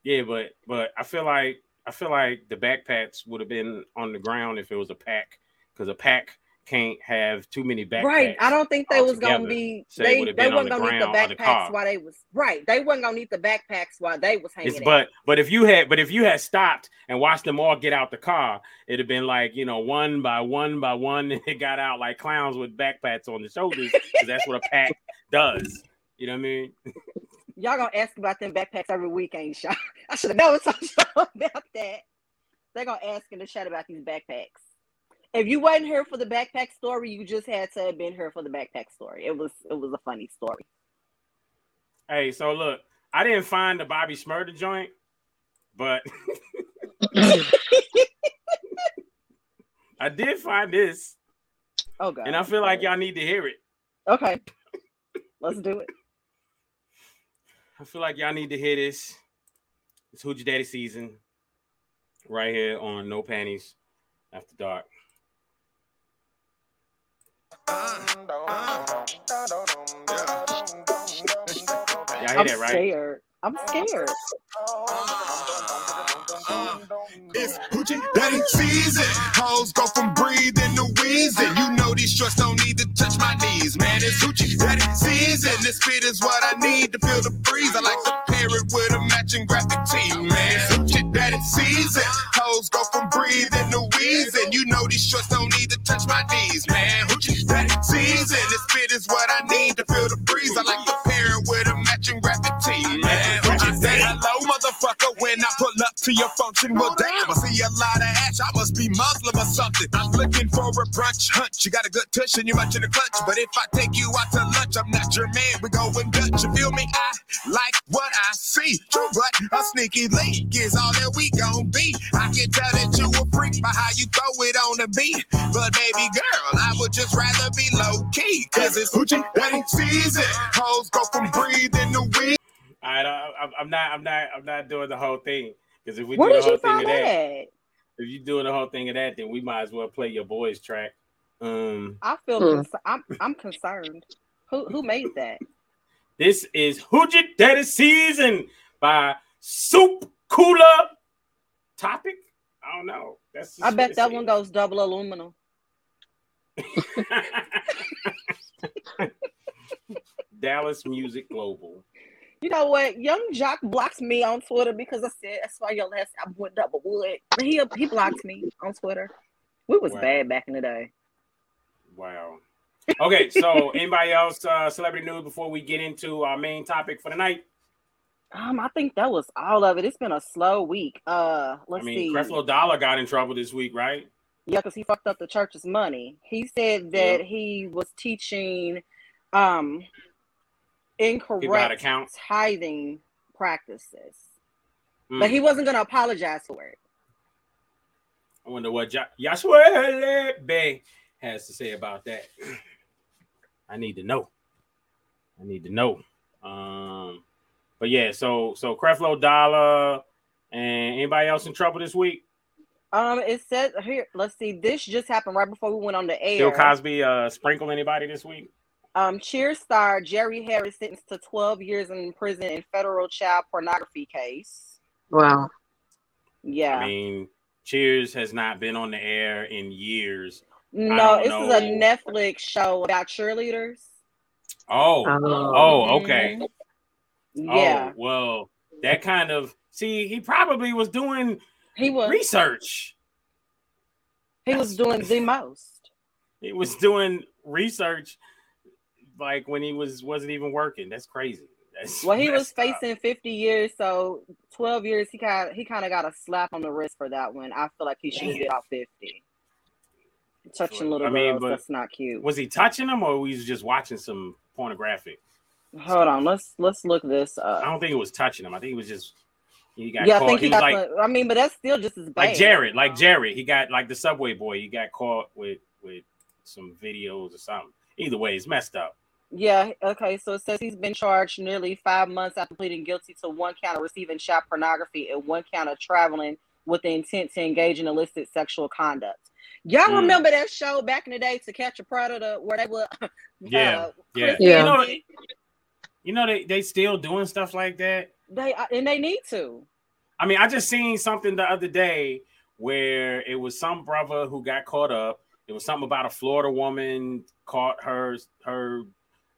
Yeah, but but I feel like I feel like the backpacks would have been on the ground if it was a pack, because a pack can't have too many backpacks. right. I don't think they was gonna be. So they they wasn't the gonna need the or the backpacks while they was right. They weren't gonna need the backpacks while they was hanging It's out. but but if you had but if you had stopped and watched them all get out the car, it'd have been like you know one by one by one it got out like clowns with backpacks on the shoulders because that's what a pack does. You know what I mean? Y'all gonna ask about them backpacks every week, ain't y'all? I should have told y'all about that. They're gonna ask in the chat about these backpacks. If you wasn't here for the backpack story, you just had to have been here for the backpack story. It was it was a funny story. Hey, so look, I didn't find the Bobby Shmurda joint, but I did find this, Oh god. and I feel like y'all need to hear it. Okay. Let's do it. I feel like y'all need to hear this. It's Hoochie Daddy season, right here on No Panties After Dark. Y'all hear I'm that, right? scared. I'm scared. It's Hoochie Daddy season. Hoes go from breathing to wheezing. You know these shorts don't need to touch my knees, man. It's Hoochie Daddy season. This fit is what I need to feel the breeze. I like to pair it with a matching graphic tee, man. It's Hoochie Daddy season. Hoes go from breathing to wheezing. You know these shorts don't need to touch my knees, man. Hoochie Daddy season. This fit is what I motherfucker. When I pull up to your function, well, damn, I see a lot of ash. I must be Muslim or something. I'm looking for a brunch hunch. You got a good tush and you much in the clutch. But if I take you out to lunch, I'm not your man. We going Dutch. You feel me? I like what I see. True, but a sneaky link is all that we gon' be. I can tell that you a freak by how you throw it on the beat. But baby girl, I would just rather be low key. Cause it's Hoochie Daddy season. Hoes go from breathing to weed. All right, I, I, I'm not, I'm not, I'm not doing the whole thing because if we Where do the whole thing of that, that? if you doing the whole thing of that, then we might as well play your boys track. Um, I feel Hmm. cons- I'm I'm concerned. Who who made that? this is Hoochie Daddy season by Soup Cooler Topic. I don't know. That's I bet that one goes double aluminum. Dallas Music Global. You know what? Yung Joc blocks me on Twitter because I said that's why your last album went double wood. But he he blocked me on Twitter. We was Wow. bad back in the day. Wow. Okay, so anybody else uh, celebrity news before we get into our main topic for the night? Um, I think that was all of it. It's been a slow week. Uh, let's I mean, see. Creflo Dollar got in trouble this week, right? Yeah, because he fucked up the church's money. He said that he was teaching um People how to incorrect tithing practices, Mm. but he wasn't going to apologize for it. I wonder what jo- Joshua Bay has to say about that. I need to know. I need to know. Um, but yeah, so so Creflo Dollar and anybody else in trouble this week? Um, it said here. Let's see. This just happened right before we went on the air. Bill Cosby uh sprinkle anybody this week? Um, Cheers star Jerry Harris sentenced to 12 years in prison in federal child pornography case. Wow. Yeah. I mean, Cheers has not been on the air in years. No, don't this is a. Netflix show about cheerleaders. Oh, Oh. oh, okay. Yeah. Oh, well, that kind of see, he probably was doing he was research. He was doing the most. He was doing research like when he was wasn't even working. That's crazy. That's Well, he was up. facing 50 years, so 12 years. He kind he kind of got a slap on the wrist for that one. I feel like he should get out 50. Touching little I mean, girls, but that's not cute. Was he touching them or was he just watching some pornographic? Hold on, let's let's look this up. I don't think it was touching them. I think he was just he got yeah, I think he, he got. like I mean, but that's still just as bad. like Jared, like Jared. He got like the subway boy. He got caught with with some videos or something. Either way, it's messed up. Yeah, okay. So it says he's been charged nearly five months after pleading guilty to one count of receiving child pornography and one count of traveling with the intent to engage in illicit sexual conduct. Y'all Mm. remember that show back in the day, To Catch a Predator, where they would, Yeah, uh, yeah. Chris You know, Anthony, you know they they still doing stuff like that. they uh, and they need to. I mean, I just seen something the other day where it was some brother who got caught up. It was something about a Florida woman caught her her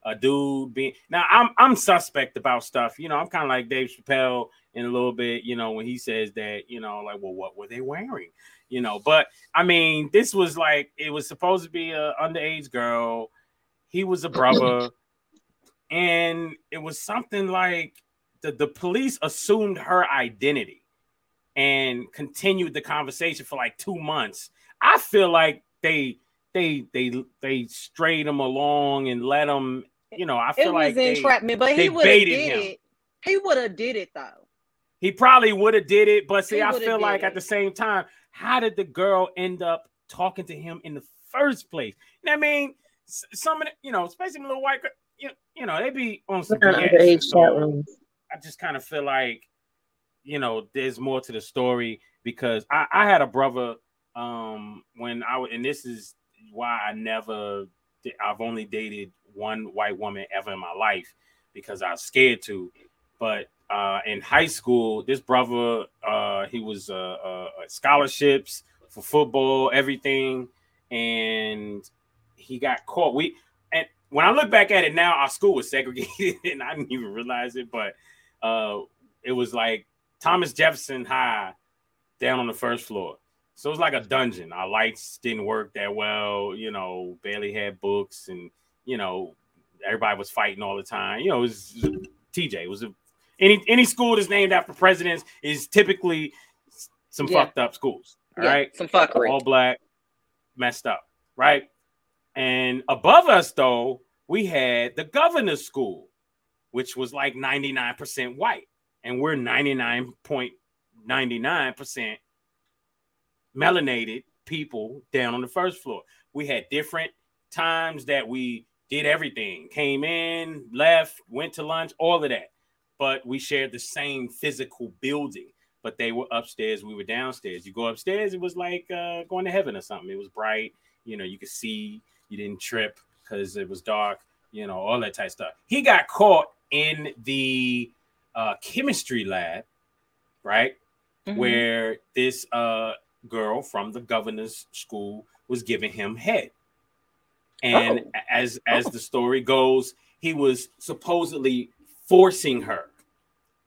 a dude being now I'm I'm suspect about stuff. You know, I'm kind of like Dave Chappelle in a little bit, you know, when he says that, you know, like, well, what were they wearing? You know, but I mean, this was like it was supposed to be a underage girl. He was a brother, and it was something like the, the police assumed her identity and continued the conversation for like two months. I feel like they they they they strayed him along and let him. You know, I feel It like was they- entrapment, but he would have baited did him. it. He would have did it though. He probably would have did it, but see, He I feel like it. at the same time, how did the girl end up talking to him in the first place? You know what I mean? Some of the, you know, especially little white, you, you know, they be on some Not BS. underage So. I just kind of feel like, you know, there's more to the story because I, I had a brother um when I was, and this is why I never, I've only dated one white woman ever in my life because I was scared to. But uh, in high school, this brother, uh, he was uh, uh, scholarships for football, everything, and he got caught. We and when I look back at it now, our school was segregated, and I didn't even realize it. But uh, it was like Thomas Jefferson High down on the first floor. So it was like a dungeon. Our lights didn't work that well, you know, barely had books, and you know, everybody was fighting all the time. You know, it was, it was TJ. It was a, any any school that's named after presidents is typically some Yeah. fucked up schools. All Yeah, right, some fuckery. all black, messed up, right? And above us, though, we had the governor's school, which was like 99% white. And we're 99.99% melanated people down on the first floor. We had different times that we did everything came in, left, went to lunch, all of that. But we shared the same physical building. But they were upstairs, we were downstairs. You go upstairs, it was like uh, going to heaven or something. It was bright, you know, you could see, you didn't trip because it was dark, you know, all that type of stuff. He got caught in the uh, chemistry lab, right? Mhm. Where this uh, girl from the governor's school was giving him head. And Oh. as as the story goes, he was supposedly forcing her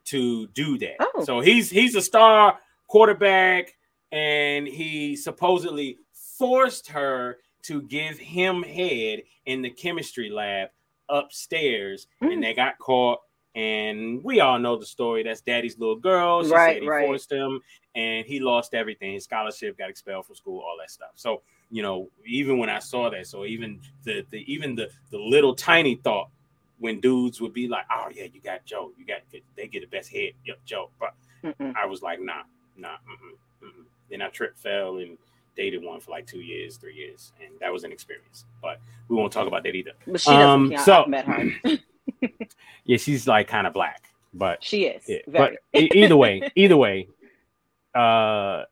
to do that. Oh. So he's he's a star quarterback, and he supposedly forced her to give him head in the chemistry lab upstairs, Mm. and they got caught. And we all know the story. That's Daddy's little girl. She Right, said he right. forced him, and he lost everything. His scholarship got expelled from school, all that stuff. So you know, even when I saw that, so even the the even the the little tiny thought when dudes would be like, "Oh yeah, you got Joe, you got they get the best head, yep, Joe." But I was like, "Nah, nah." Mm-mm, mm-mm. Then I tripped, fell, and dated one for like two years, three years, and that was an experience. But we won't talk about that either. But she doesn't Um, count. so met her. yeah, she's like kind of black, but She is. yeah, but either way, either way, uh,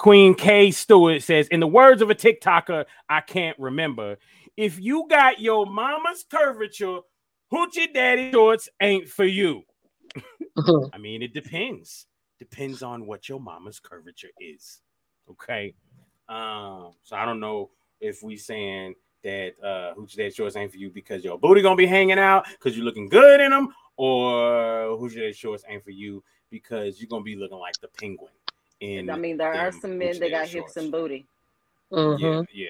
Queen K Stewart says, in the words of a TikToker, I can't remember. If you got your mama's curvature, hoochie daddy shorts ain't for you. I mean, it depends. Depends on what your mama's curvature is. Okay. Um, so I don't know if we saying that uh hoochie daddy shorts ain't for you because your booty gonna be hanging out because you're looking good in them, or hoochie daddy shorts ain't for you because you're gonna be looking like the penguin. In I mean, there are some men that got daddy hips and booty. yeah, yeah,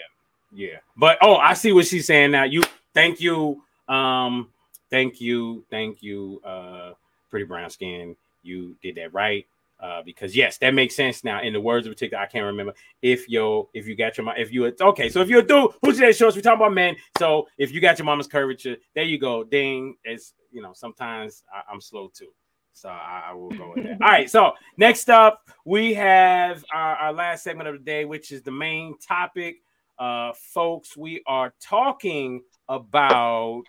yeah. But oh, I see what she's saying now. You thank you. Um, thank you, thank you, uh, pretty brown skin. You did that right. Uh, because yes, that makes sense now. In the words of particular, I can't remember if yo if you got your mom if you okay. So if you're a dude who's that shorts, we talking about men. So if you got your mama's curvature, there you go. Ding. It's you know sometimes I, I'm slow too. So I, I will go with that. All right. So next up, we have our, our last segment of the day, which is the main topic. Uh, folks, we are talking about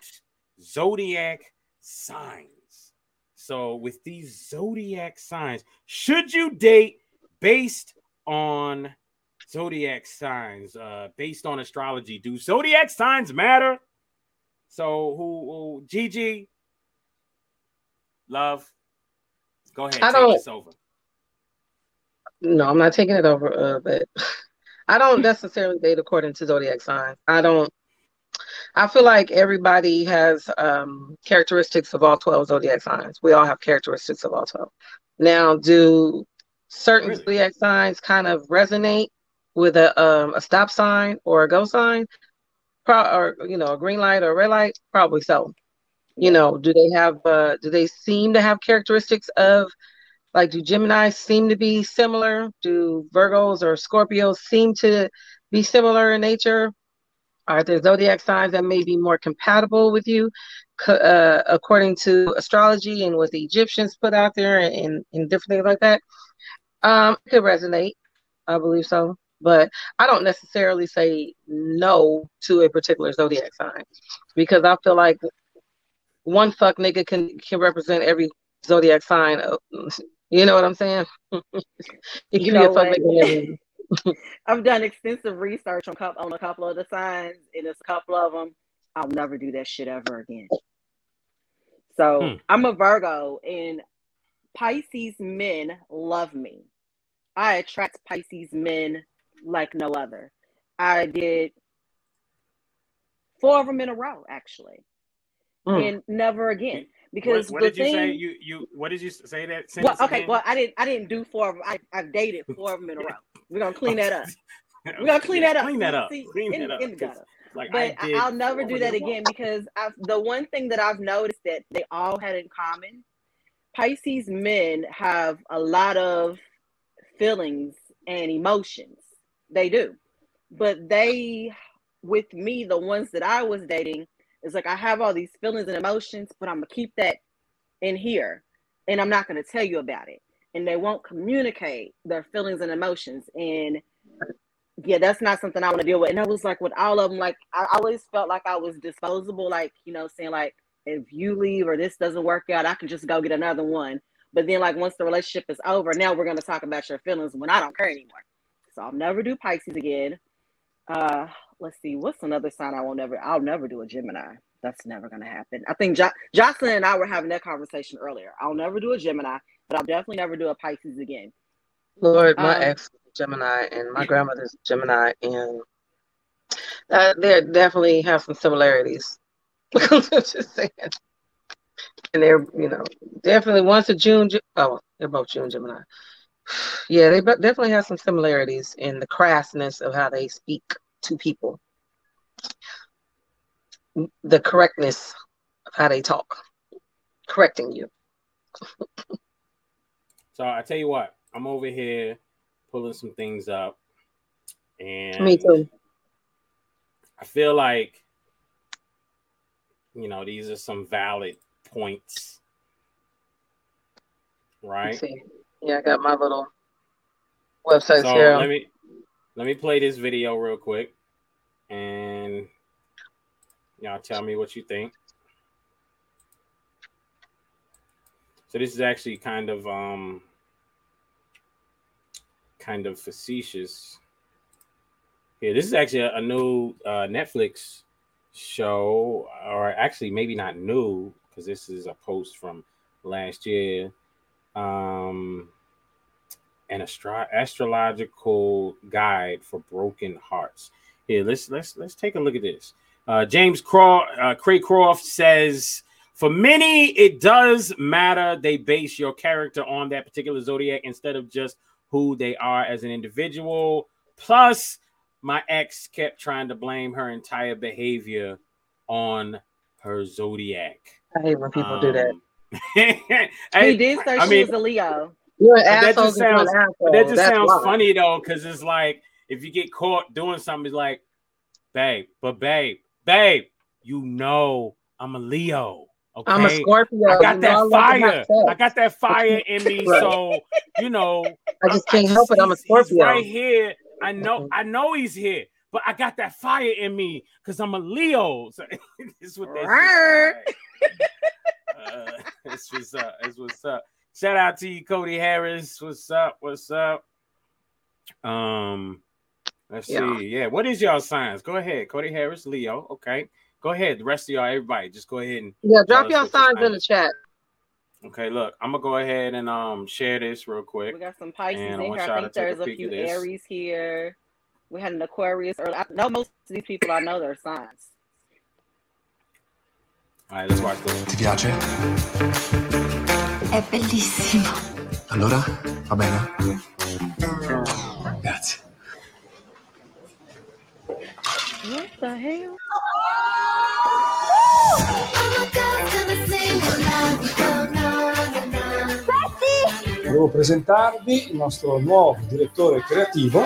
zodiac signs. So, with these zodiac signs, should you date based on zodiac signs, uh, based on astrology? Do zodiac signs matter? So, who, who Gigi, love, go ahead, I take don't- this over. No, I'm not taking it over, uh, but I don't necessarily date according to zodiac signs. I don't. I feel like everybody has um, characteristics of all 12 zodiac signs. We all have characteristics of all 12. Now, do certain zodiac signs kind of resonate with a um, a stop sign or a go sign, Pro- or you know, a green light or a red light? Probably so. You know, do they have? Uh, do they seem to have characteristics of like, do Gemini seem to be similar? Do Virgos or Scorpios seem to be similar in nature? Are there zodiac signs that may be more compatible with you, uh, according to astrology and what the Egyptians put out there and, and different things like that? Um, could resonate. I believe so. But I don't necessarily say no to a particular zodiac sign because I feel like one fuck nigga can can represent every zodiac sign. of- You know what I'm saying? You can be know a fuck what? nigga. I've done extensive research on, coup on a couple of the signs, and it's a couple of them. I'll never do that shit ever again. So Hmm. I'm a Virgo, and Pisces men love me. I attract Pisces men like no other. I did four of them in a row, actually, Hmm. and never again. Because what, what the did you thing, say? You you what did you say that well, okay, again? well, I didn't. I didn't do four of them. I, I've dated four of them in a row. We're gonna clean that up. We're gonna clean Yeah, that up. Clean that up. see, Clean in, that up. in the 'cause, gutter. Like but I I did I'll never do that again because I've, the one thing that I've noticed that they all had in common, Pisces men have a lot of feelings and emotions. They do, but they, with me, the ones that I was dating, is like I have all these feelings and emotions, but I'm gonna keep that in here, and I'm not gonna tell you about it. And they won't communicate their feelings and emotions, and yeah, that's not something I want to deal with. And I was like, with all of them, like I always felt like I was disposable, like you know, saying like if you leave or this doesn't work out, I can just go get another one. But then, like once the relationship is over, now we're gonna talk about your feelings when I don't care anymore. So I'll never do Pisces again. Uh, let's see, what's another sign I won't never? I'll never do a Gemini. That's never gonna happen. I think jo- Jocelyn and I were having that conversation earlier. I'll never do a Gemini, but I'll definitely never do a Pisces again. Lord, my Um, ex Gemini and my grandmother's Gemini, and uh, they definitely have some similarities. I'm just saying. And they're, you know, definitely once a June. Oh, they're both June Gemini. Yeah, they definitely have some similarities in the crassness of how they speak to people, the correctness of how they talk, correcting you. So I tell you what, I'm over here pulling some things up, and Me too. I feel like you know, these are some valid points. Right. See. Yeah, I got my little websites So here. let me let me play this video real quick and y'all tell me what you think. So this is actually kind of um kind of facetious. Yeah, this is actually a, a new uh, Netflix show, or actually maybe not new because this is a post from last year. Um, an astro- astrological guide for broken hearts. Here, let's let's let's take a look at this. Uh, James Craw, uh, Craycroft says, for many, it does matter. They base your character on that particular zodiac instead of just who they are as an individual. Plus, my ex kept trying to blame her entire behavior on her zodiac. I hate when people do that. he did say I she mean- was a Leo. You're an that just an sounds, that just That's sounds funny though, because it's like if you get caught doing something, it's like, babe, but babe, babe, you know I'm a Leo. Okay? I'm a Scorpio. I got I that love to have fire. I got that fire in me. Right. So you know, I just can't help it. I'm a Scorpio. right here. I know. I know he's here, but I got that fire in me because I'm a Leo. So this is what that uh, this was up. This what's up. Shout out to you, Cody Harris. What's up? What's up? Um, let's Yeah. see. Yeah, what is y'all signs? Go ahead, Cody Harris, Leo. Okay, go ahead. The rest of y'all, everybody, just go ahead and Yeah, drop us your what your signs in the chat. Okay, look, I'm gonna go ahead and um share this real quick. We got some Pisces I in here. I think take a there's a few. Aries here. We had an Aquarius. Early. I know most of these people. I know their signs. All right, let's watch this. Ti piace? È bellissimo. Allora, va bene? Grazie. What the hell? Volevo presentarvi il nostro nuovo direttore creativo.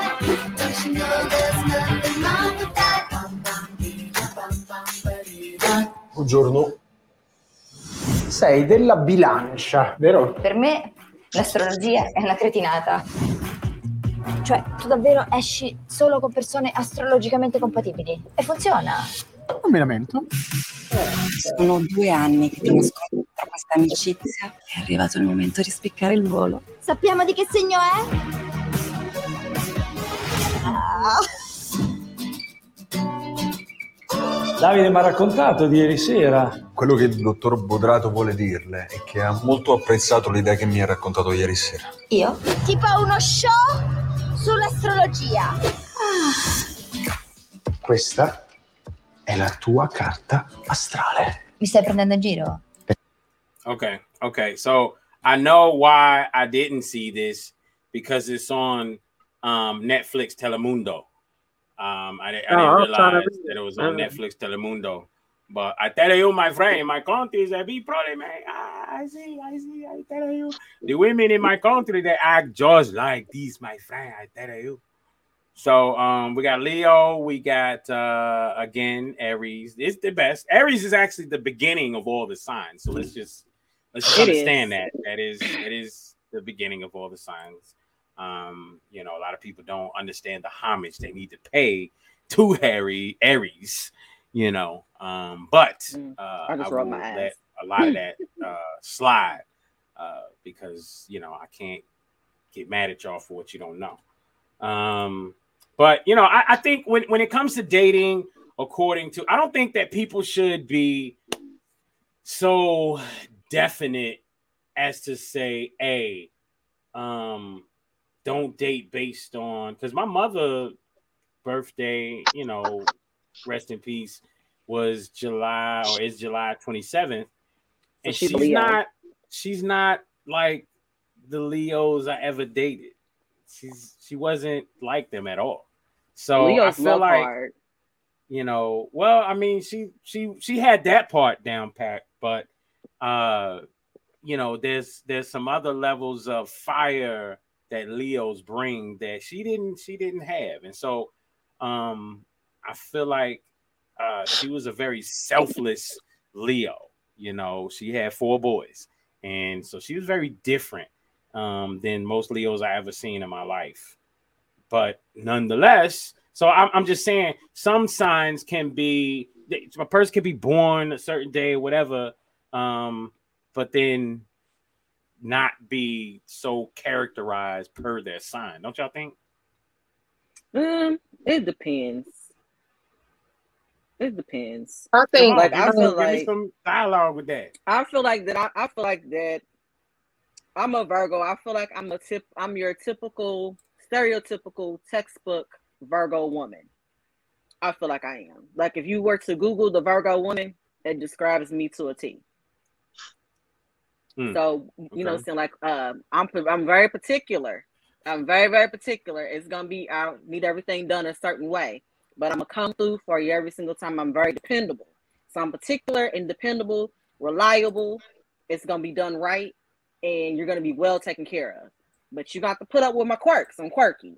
Buongiorno. Sei della bilancia, vero? Per me l'astrologia è una cretinata. Cioè, tu davvero esci solo con persone astrologicamente compatibili? E funziona. Non mi lamento. Sono due anni che ti nascondo tra questa amicizia. È arrivato il momento di spiccare il volo. Sappiamo di che segno è? Ah. Davide mi ha raccontato di ieri sera. Quello che il dottor Bodrato vuole dirle è che ha molto apprezzato l'idea che mi ha raccontato ieri sera. Io? Tipo uno show sull'astrologia. Questa è la tua carta astrale. Mi stai prendendo in giro? Okay, okay. So I know why I didn't see this because it's on um, Netflix Telemundo. Um, I, I Oh, I was didn't trying to realize that it. it was on. Netflix Telemundo. But I tell you, my friend, in my country is a big problem, man. Ah, I see, I see, I tell you. The women in my country, they act just like these, my friend. I tell you. So um, we got Leo, we got uh again Aries. It's the best. Aries is actually the beginning of all the signs. So let's just let's just It understand is. that that is it is the beginning of all the signs. Um, you know, a lot of people don't understand the homage they need to pay to Harry Aries. You know, um, but uh, Mm, I just I rubbed will my let a lot of that uh, slide uh, because you know I can't get mad at y'all for what you don't know. Um, but you know, I, I think when when it comes to dating, according to, I don't think that people should be so definite as to say, "Hey, um, don't date based on." Because my mother' birthday, you know, rest in peace, was July or is July twenty seventh, and she's Leo. not. She's not like the Leos I ever dated. She's she wasn't like them at all. So Leos I feel like hard. you know, well, I mean, she she she had that part down pat, but uh, you know, there's there's some other levels of fire that Leos bring that she didn't she didn't have, and so um, I feel like uh, she was a very selfless Leo. You know, she had four boys, and so she was very different um, than most Leos I ever seen in my life. But nonetheless, so I'm, I'm just saying some signs can be a person can be born a certain day, whatever, um, but then not be so characterized per their sign. Don't y'all think? Um, it depends. It depends. I think like I feel some- give me like some dialogue with that. I feel like that. I, I feel like that. I'm a Virgo. I feel like I'm a tip. I'm your typical, stereotypical textbook Virgo woman. I feel like I am. Like if you were to Google the Virgo woman, it describes me to a T. Hmm. So you know, Okay. saying like um, I'm I'm very particular. I'm very very particular. It's gonna be I need everything done a certain way, but I'm gonna come through for you every single time. I'm very dependable. So I'm particular and dependable, reliable. It's gonna be done right, and you're gonna be well taken care of. But you got to put up with my quirks. I'm quirky.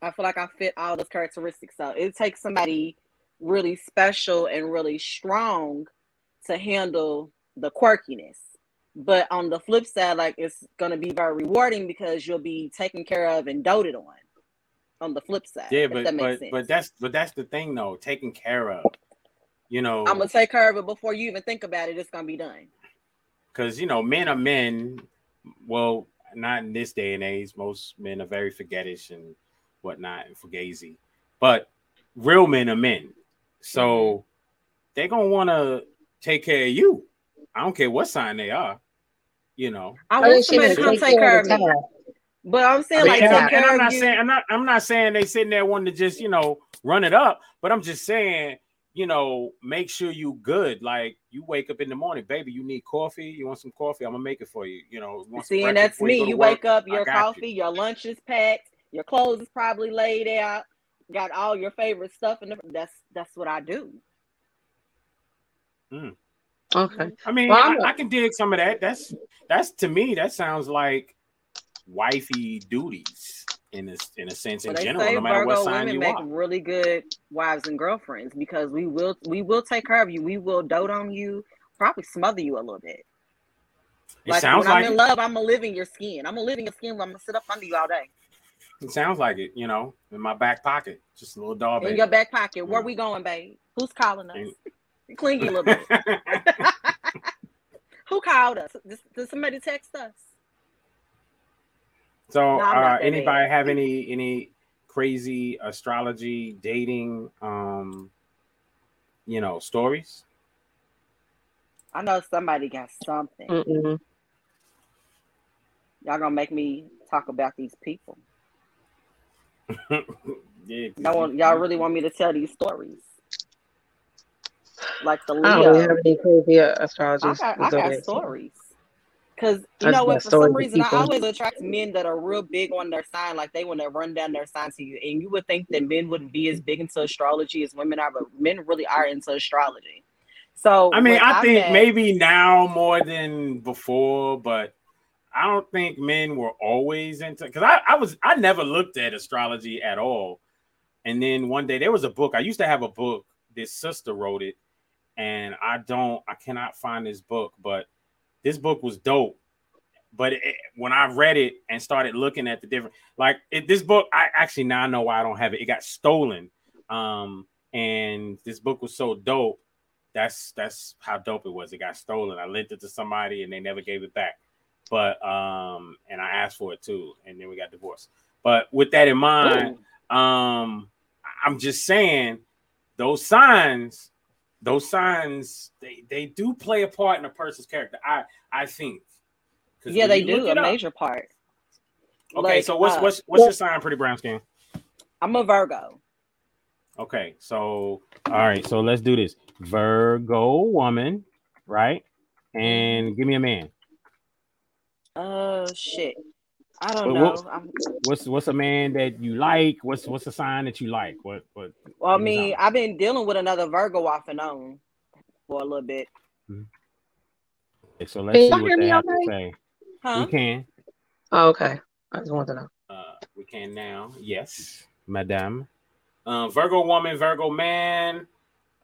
I feel like I fit all those characteristics. So it takes somebody really special and really strong to handle the quirkiness. But on the flip side, like it's gonna be very rewarding because you'll be taken care of and doted on. On the flip side, Yeah, but that makes but sense. but that's but that's the thing though, taking care of. You know, I'm gonna take care of it before you even think about it. It's gonna be done. because you know men are men. Well, not in this day and age. Most men are very forgettish and whatnot and fugazi, but real men are men. So mm-hmm. they're gonna want to take care of you. I don't care what sign they are. You know, I I want somebody to didn't come take take care care of of me. But I'm saying But- like and, take I'm not you. saying I'm not I'm not saying they sitting there wanting to just you know run it up, but I'm just saying you know make sure you good. Like you wake up in the morning, baby, you need coffee. You want some coffee? I'm gonna make it for you. You know, want See, and that's me. go to You wake up, your got you. coffee, your lunch is packed, your clothes is probably laid out, got all your favorite stuff in the. That's that's what I do. Mm. Okay. I mean, Well, I, I'm a- I can dig some of that. That's that's to me that sounds like wifey duties in a in a sense in they general, say no matter what Virgo sign women you make are. really good wives and girlfriends because we will we will take care of you. We will dote on you, probably smother you a little bit. It Like sounds when I'm like in it. love, I'm gonna live in your skin. I'm gonna live in your skin. I'm gonna sit up under you all day. It sounds like it. You know, in my back pocket, just a little dog. In baby. your back pocket. Where we going, babe? Who's calling us? Clingy little bit. Who called us? Did, did somebody text us? So, No, uh, anybody bad. have any any crazy astrology dating, um, you know, stories? I know somebody got something. Mm-mm. Y'all gonna make me talk about these people. yeah, Y'all, want, y'all really want me to tell these stories? Like the I don't really have any crazy astrology. I got, I got stories. Cause I you know what? For some of reason, I always attract men that are real big on their sign. Like they want to run down their sign to you, and you would think that men wouldn't be as big into astrology as women are, but men really are into astrology. So I mean, when I think met- maybe now more than before, but I don't think men were always into because I, I was I never looked at astrology at all. And then one day there was a book. I used to have a book. This sister wrote it, and I don't I cannot find this book, but this book was dope. But it, when I read it and started looking at the different like it, this book, I actually now I know why I don't have it. It got stolen. Um, and this book was so dope that's that's how dope it was. It got stolen. I lent it to somebody and they never gave it back. But um, and I asked for it too, and then we got divorced. But with that in mind, um, I'm just saying those signs, those signs, they they do play a part in a person's character. I I think. yeah, they do a up- major part. Okay, Like, so what's uh, what's what's your sign, pretty brown skin? I'm a Virgo. Okay, so all right, so let's do this. Virgo woman, right? And give me a man. Oh shit. I don't What- know. what- I'm, what's what's a man that you like? What's what's a sign that you like? What what? well, I give me mean, I've been dealing with another Virgo off and on for a little bit. something. Okay, so let's Can see y'all what hear they me have to okay? say. Huh? We can. Oh, okay. I just wanted to know. Uh, we can now. Yes, madame. Uh, Virgo woman, Virgo man.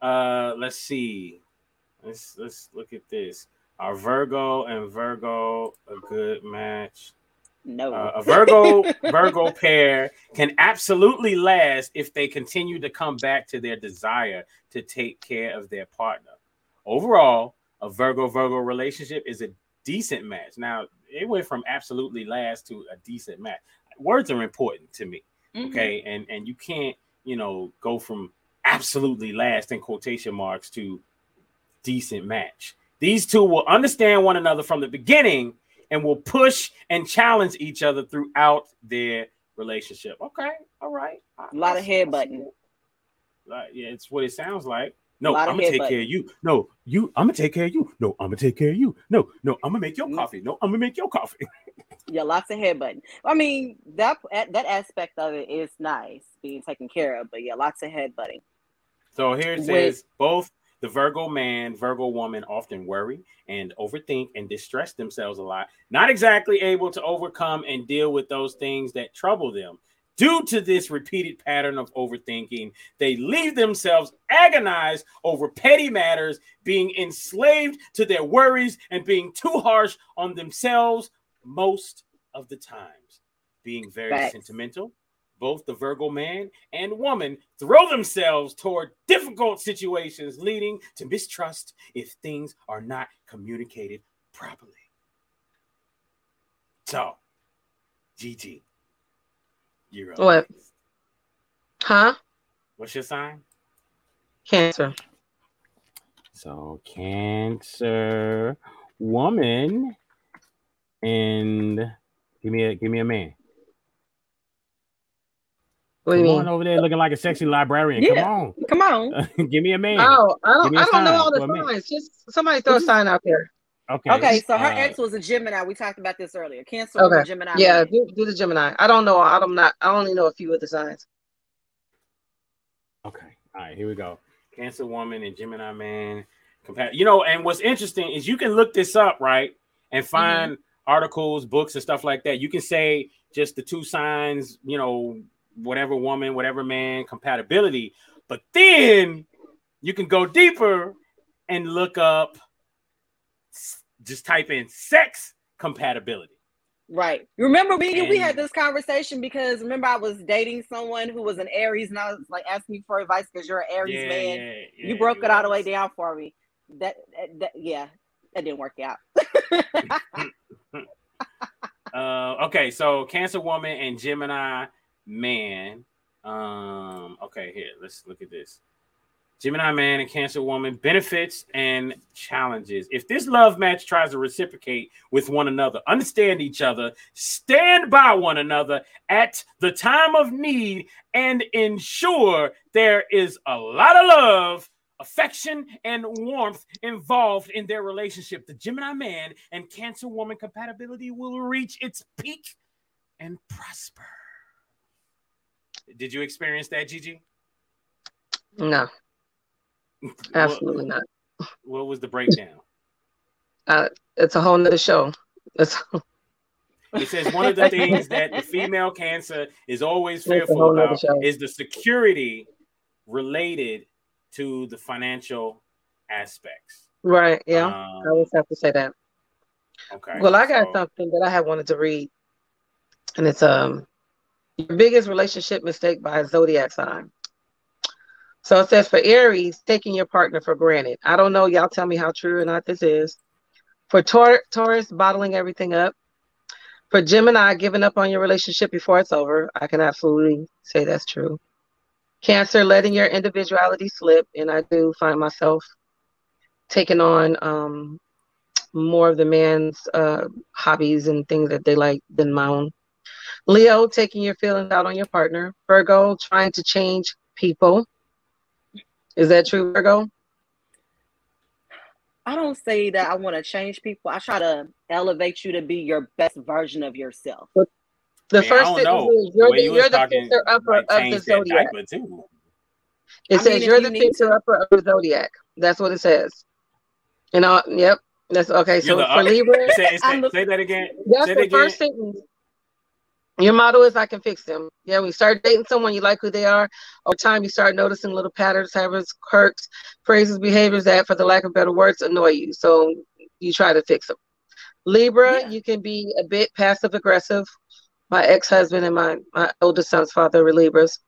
Uh, let's see. let's let's look at this. Are Virgo and Virgo a good match? No. Uh, a Virgo Virgo pair can absolutely last if they continue to come back to their desire to take care of their partner. Overall, a Virgo Virgo relationship is a decent match. Now, it went from absolutely last to a decent match. Words are important to me. Mhm. Okay. And and you can't, you know, go from absolutely last in quotation marks to decent match. These two will understand one another from the beginning and will push and challenge each other throughout their relationship. Okay, all right. A lot of headbutting. Like, yeah, it's what it sounds like. No, I'm gonna take headbutting. care of you. No, you. I'm gonna take care of you. No, I'm gonna take care of you. No, no, I'm gonna make Mm-hmm. your coffee. No, I'm gonna make your coffee. Yeah, lots of headbutting. I mean, that that aspect of it is nice, being taken care of. But yeah, lots of headbutting. So here it With- says both the Virgo man, Virgo woman often worry and overthink and distress themselves a lot, not exactly able to overcome and deal with those things that trouble them. Due to this repeated pattern of overthinking, they leave themselves agonized over petty matters, being enslaved to their worries and being too harsh on themselves most of the times. Being very Facts. sentimental, both the Virgo man and woman throw themselves toward difficult situations, leading to mistrust if things are not communicated properly. So, GG, you're up. What? Huh? What's your sign? Cancer. So, Cancer woman, and give me a give me a man. What do you Come mean? on over there looking like a sexy librarian. Yeah, Come on. Come on. give me a man. Oh, I don't, me a I don't know all the for man. signs. Just somebody throw a sign out there. Okay. Okay, so her uh, ex was a Gemini. We talked about this earlier. Cancer woman, Okay. Gemini. Yeah, do, do the Gemini. I don't know. I don't not. I only know a few of the signs. Okay. All right, here we go. Cancer woman and Gemini man. Compa- you know, and what's interesting is you can look this up, right? And find articles, books, and stuff like that. You can say just the two signs, you know, whatever woman, whatever man, compatibility. But then you can go deeper and look up, just type in sex compatibility. Right. Remember me and we had this conversation because remember I was dating someone who was an Aries and I was like asking you for advice because you're an Aries Yeah, man. yeah, you broke you it all the way down for me. That, that, that- yeah, that didn't work out. Uh, okay, so Cancer woman and Gemini man. Um, okay, here, let's look at this. Gemini man and Cancer woman benefits and challenges. If this love match tries to reciprocate with one another, understand each other, stand by one another at the time of need, and ensure there is a lot of love, affection, and warmth involved in their relationship, the Gemini man and Cancer woman compatibility will reach its peak and prosper. Did you experience that, Gigi? No, absolutely not. What was the breakdown? Uh, it's a whole nother show. It's, It says one of the things that the female cancer is always fearful about is the security related to the financial aspects. right. Yeah, Um, I always have to say that. Okay. Well, I got so- something that I had wanted to read, and it's um your biggest relationship mistake by a zodiac sign. So it says for Aries, taking your partner for granted. I don't know. Y'all tell me how true or not this is. For Taurus, bottling everything up. For Gemini, giving up on your relationship before it's over. I can absolutely say that's true. Cancer, letting your individuality slip, and I do find myself taking on um, more of the man's uh, hobbies and things that they like than my own. Leo, taking your feelings out on your partner. Virgo, trying to change people. Is that true, Virgo? I don't say that I want to change people. I try to elevate you to be your best version of yourself. The Man, first don't sentence know. is The you're way the, you was you're the talking fixer upper might of the zodiac. It I says mean, you're the need fixer to. upper of the zodiac. That's what it says. And know, yep. That's okay. So the for up- Libra, say, say, say that again. that's Say the that again. first sentence. Your motto is I can fix them. Yeah, when you start dating someone, you like who they are. Over time, you start noticing little patterns, habits, quirks, phrases, behaviors that, for the lack of better words, annoy you. So you try to fix them. Libra, you can be a bit passive aggressive. My ex-husband and my, my oldest son's father were Libras.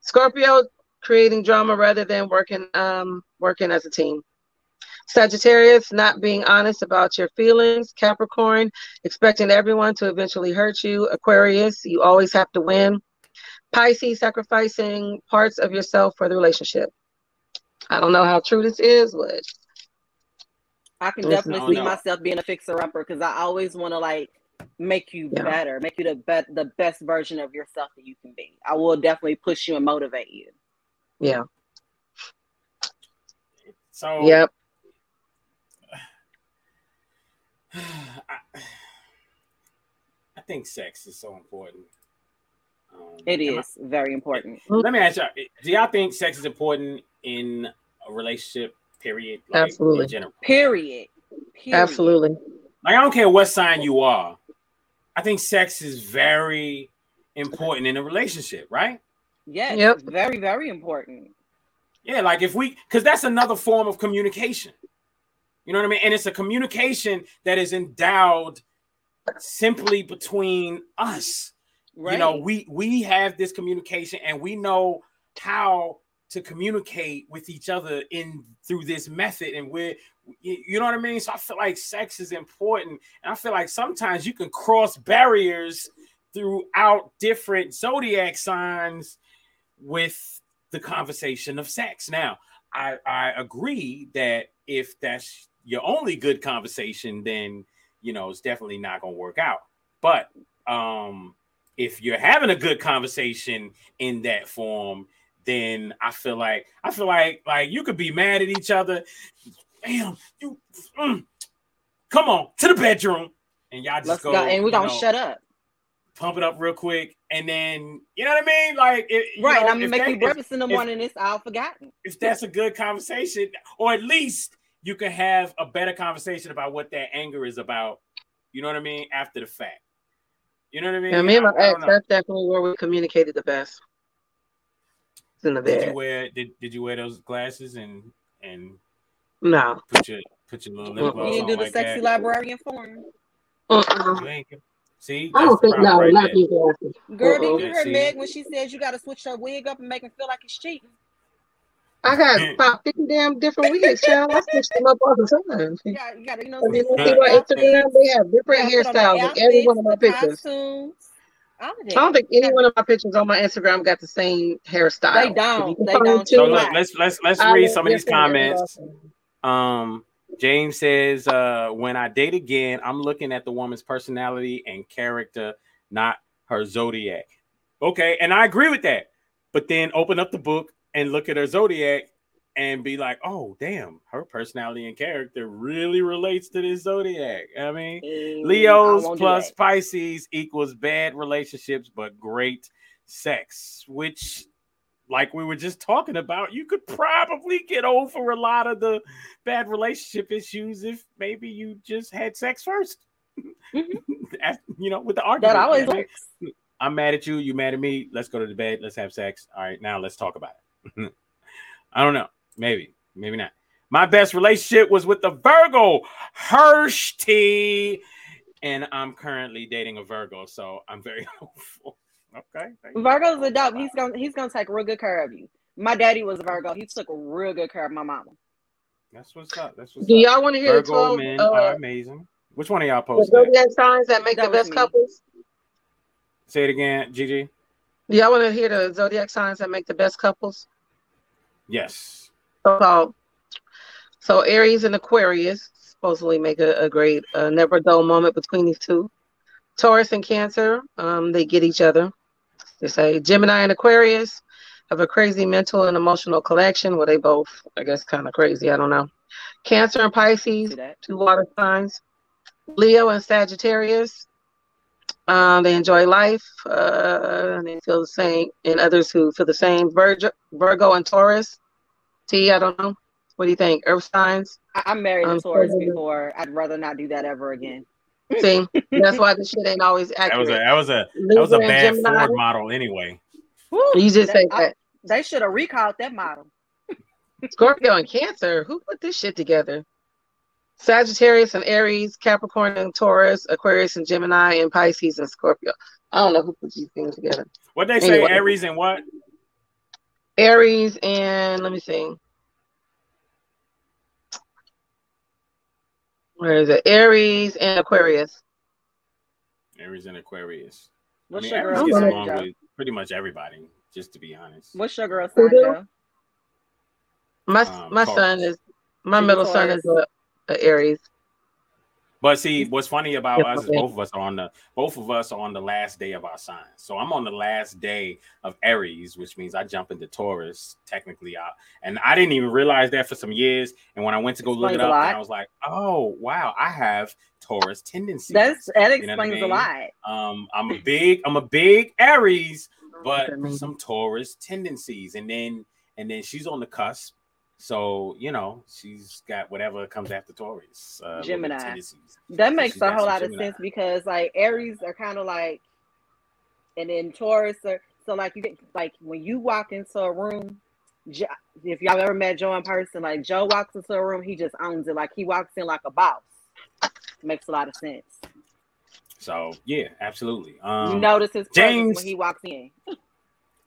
Scorpio, creating drama rather than working um working as a team. Sagittarius, not being honest about your feelings. Capricorn, expecting everyone to eventually hurt you. Aquarius, you always have to win. Pisces, sacrificing parts of yourself for the relationship. I don't know how true this is, but I can Listen, definitely I see don't myself being a fixer upper because I always want to like make you Yeah. better, make you the bet the best version of yourself that you can be. I will definitely push you and motivate you. yeah. So Yep. I, I think sex is so important. Um, It am I- very important. let me ask y'all: Do y'all think sex is important in a relationship? Period. Like, Absolutely. In general. Period. Period. Absolutely. Like I don't care what sign you are. I think sex is very important in a relationship, right? Yes. Yep. Very, very important. Yeah, like if we, because that's another form of communication. You know what I mean? And it's a communication that is endowed simply between us. Right. You know, we we have this communication and we know how to communicate with each other in through this method and we're you you know what I mean? So I feel like sex is important. And I feel like sometimes you can cross barriers throughout different zodiac signs with the conversation of sex. Now, I, I agree that if that's your only good conversation, then you know it's definitely not gonna work out. But um if you're having a good conversation in that form, then I feel like I feel like like you could be mad at each other. Damn, you mm, come on to the bedroom, and y'all just Let's go, go, and we're gonna know, shut up. pump it up real quick, and then you know what I mean. Like, it, Right. know, I'm gonna make that- you breakfast in the if- morning. It's all forgotten. if that's a good conversation, or at least you can have a better conversation about what that anger is about. You know what I mean? After the fact. You know what I mean? Yeah, me and my I- I don't ex, know. that's definitely where we communicated the best. It's in the bed. Did you wear did, did you wear those glasses and and No. put your put your little lip gloss You didn't do the like sexy that? librarian form. Uh-uh. You ain't- See, I don't think problem no, right not there. these glasses. Girl, Uh-uh. did you hear see? Meg when she says you gotta switch her wig up and make him feel like he's cheating? I got about 50 damn different wigs, child. I switch them up all the time. You got, you got, you know, And then you see my Instagram, they have different Yeah, put hairstyles in every one of my pictures. costumes, I don't think any one of my pictures on my Instagram got the same hairstyle. They don't. They don't. So look, let's let's let's I read some of these comments. Um, James says, uh, when I date again, I'm looking at the woman's personality and character, not her zodiac. Okay, and I agree with that. But then open up the book and look at her zodiac and be like, oh damn, her personality and character really relates to this zodiac. I mean, Mm, Leo's won't plus. Pisces equals bad relationships but great sex, which like we were just talking about, you could probably get over a lot of the bad relationship issues if maybe you just had sex 1st As- you know, with the argument. Mm-hmm. That always you know what I mean? works. I'm mad at you. You mad at me. Let's go to the bed. Let's have sex. All right, now let's talk about it. I don't know. Maybe, maybe not. My best relationship was with the Virgo, Hirsch T, and I'm currently dating a Virgo, so I'm very hopeful. Okay. Virgo's a dope. He's gonna he's gonna take real good care of you. My daddy was a Virgo. He took real good care of my mama. That's what's up. That's what's Do up. y'all want to hear the Virgo 12 men uh, are amazing. Which one of y'all the posted? that? zodiac signs that make That the best me. couples? Say it again, Gigi. Do y'all want to hear the zodiac signs that make the best couples? Yes. So, so Aries and Aquarius supposedly make a, a great, uh, never dull moment between these two. Taurus and Cancer, um, they get each other. They say Gemini and Aquarius have a crazy mental and emotional connection. Well, they both, I guess, kind of crazy. I don't know. Cancer and Pisces, two water signs. Leo and Sagittarius, um, they enjoy life. Uh, and they feel the same. And others who feel the same. Virgo, Virgo and Taurus. T, I don't know. What do you think? Earth signs? I, I'm married Um, to Taurus before. I'd rather not do that ever again. See, that's why this shit ain't always accurate. That was a that was a that was a bad Gemini. Ford model anyway. You just say I- that. they should have recalled that model. Scorpio and Cancer. Who put this shit together? Sagittarius and Aries, Capricorn and Taurus, Aquarius and Gemini, and Pisces and Scorpio. I don't know who put these things together. What they say, Aries and what? Aries and let me see. Where is it? Aries and Aquarius. Aries and Aquarius. I What's mean, your Aries girl gets along with pretty much everybody, just to be honest. What's your girl Who sign. Joe? My Um, my Taurus. son is my She's a middle son is a, a Aries. But see, what's funny about us is both of us are on the both of us are on the last day of our signs. So I'm on the last day of Aries, which means I jump into Taurus technically out. And I didn't even realize that for some years. And when I went to go look it up. I was like, oh wow, I have Taurus tendencies. That's that You know I explains a lot. Um, I'm a big, I'm a big Aries, but some Taurus tendencies, and then and then she's on the cusp. So you know, she's got whatever comes after Taurus. Uh, little bit of Gemini. That makes a whole lot of sense because like Aries are kind of like, and then Taurus are so like you get like when you walk into a room. If y'all ever met Joe in person, like Joe walks into a room, he just owns it. Like he walks in like a boss. Makes a lot of sense. So yeah, absolutely. Um, you notice his James, when he walks in.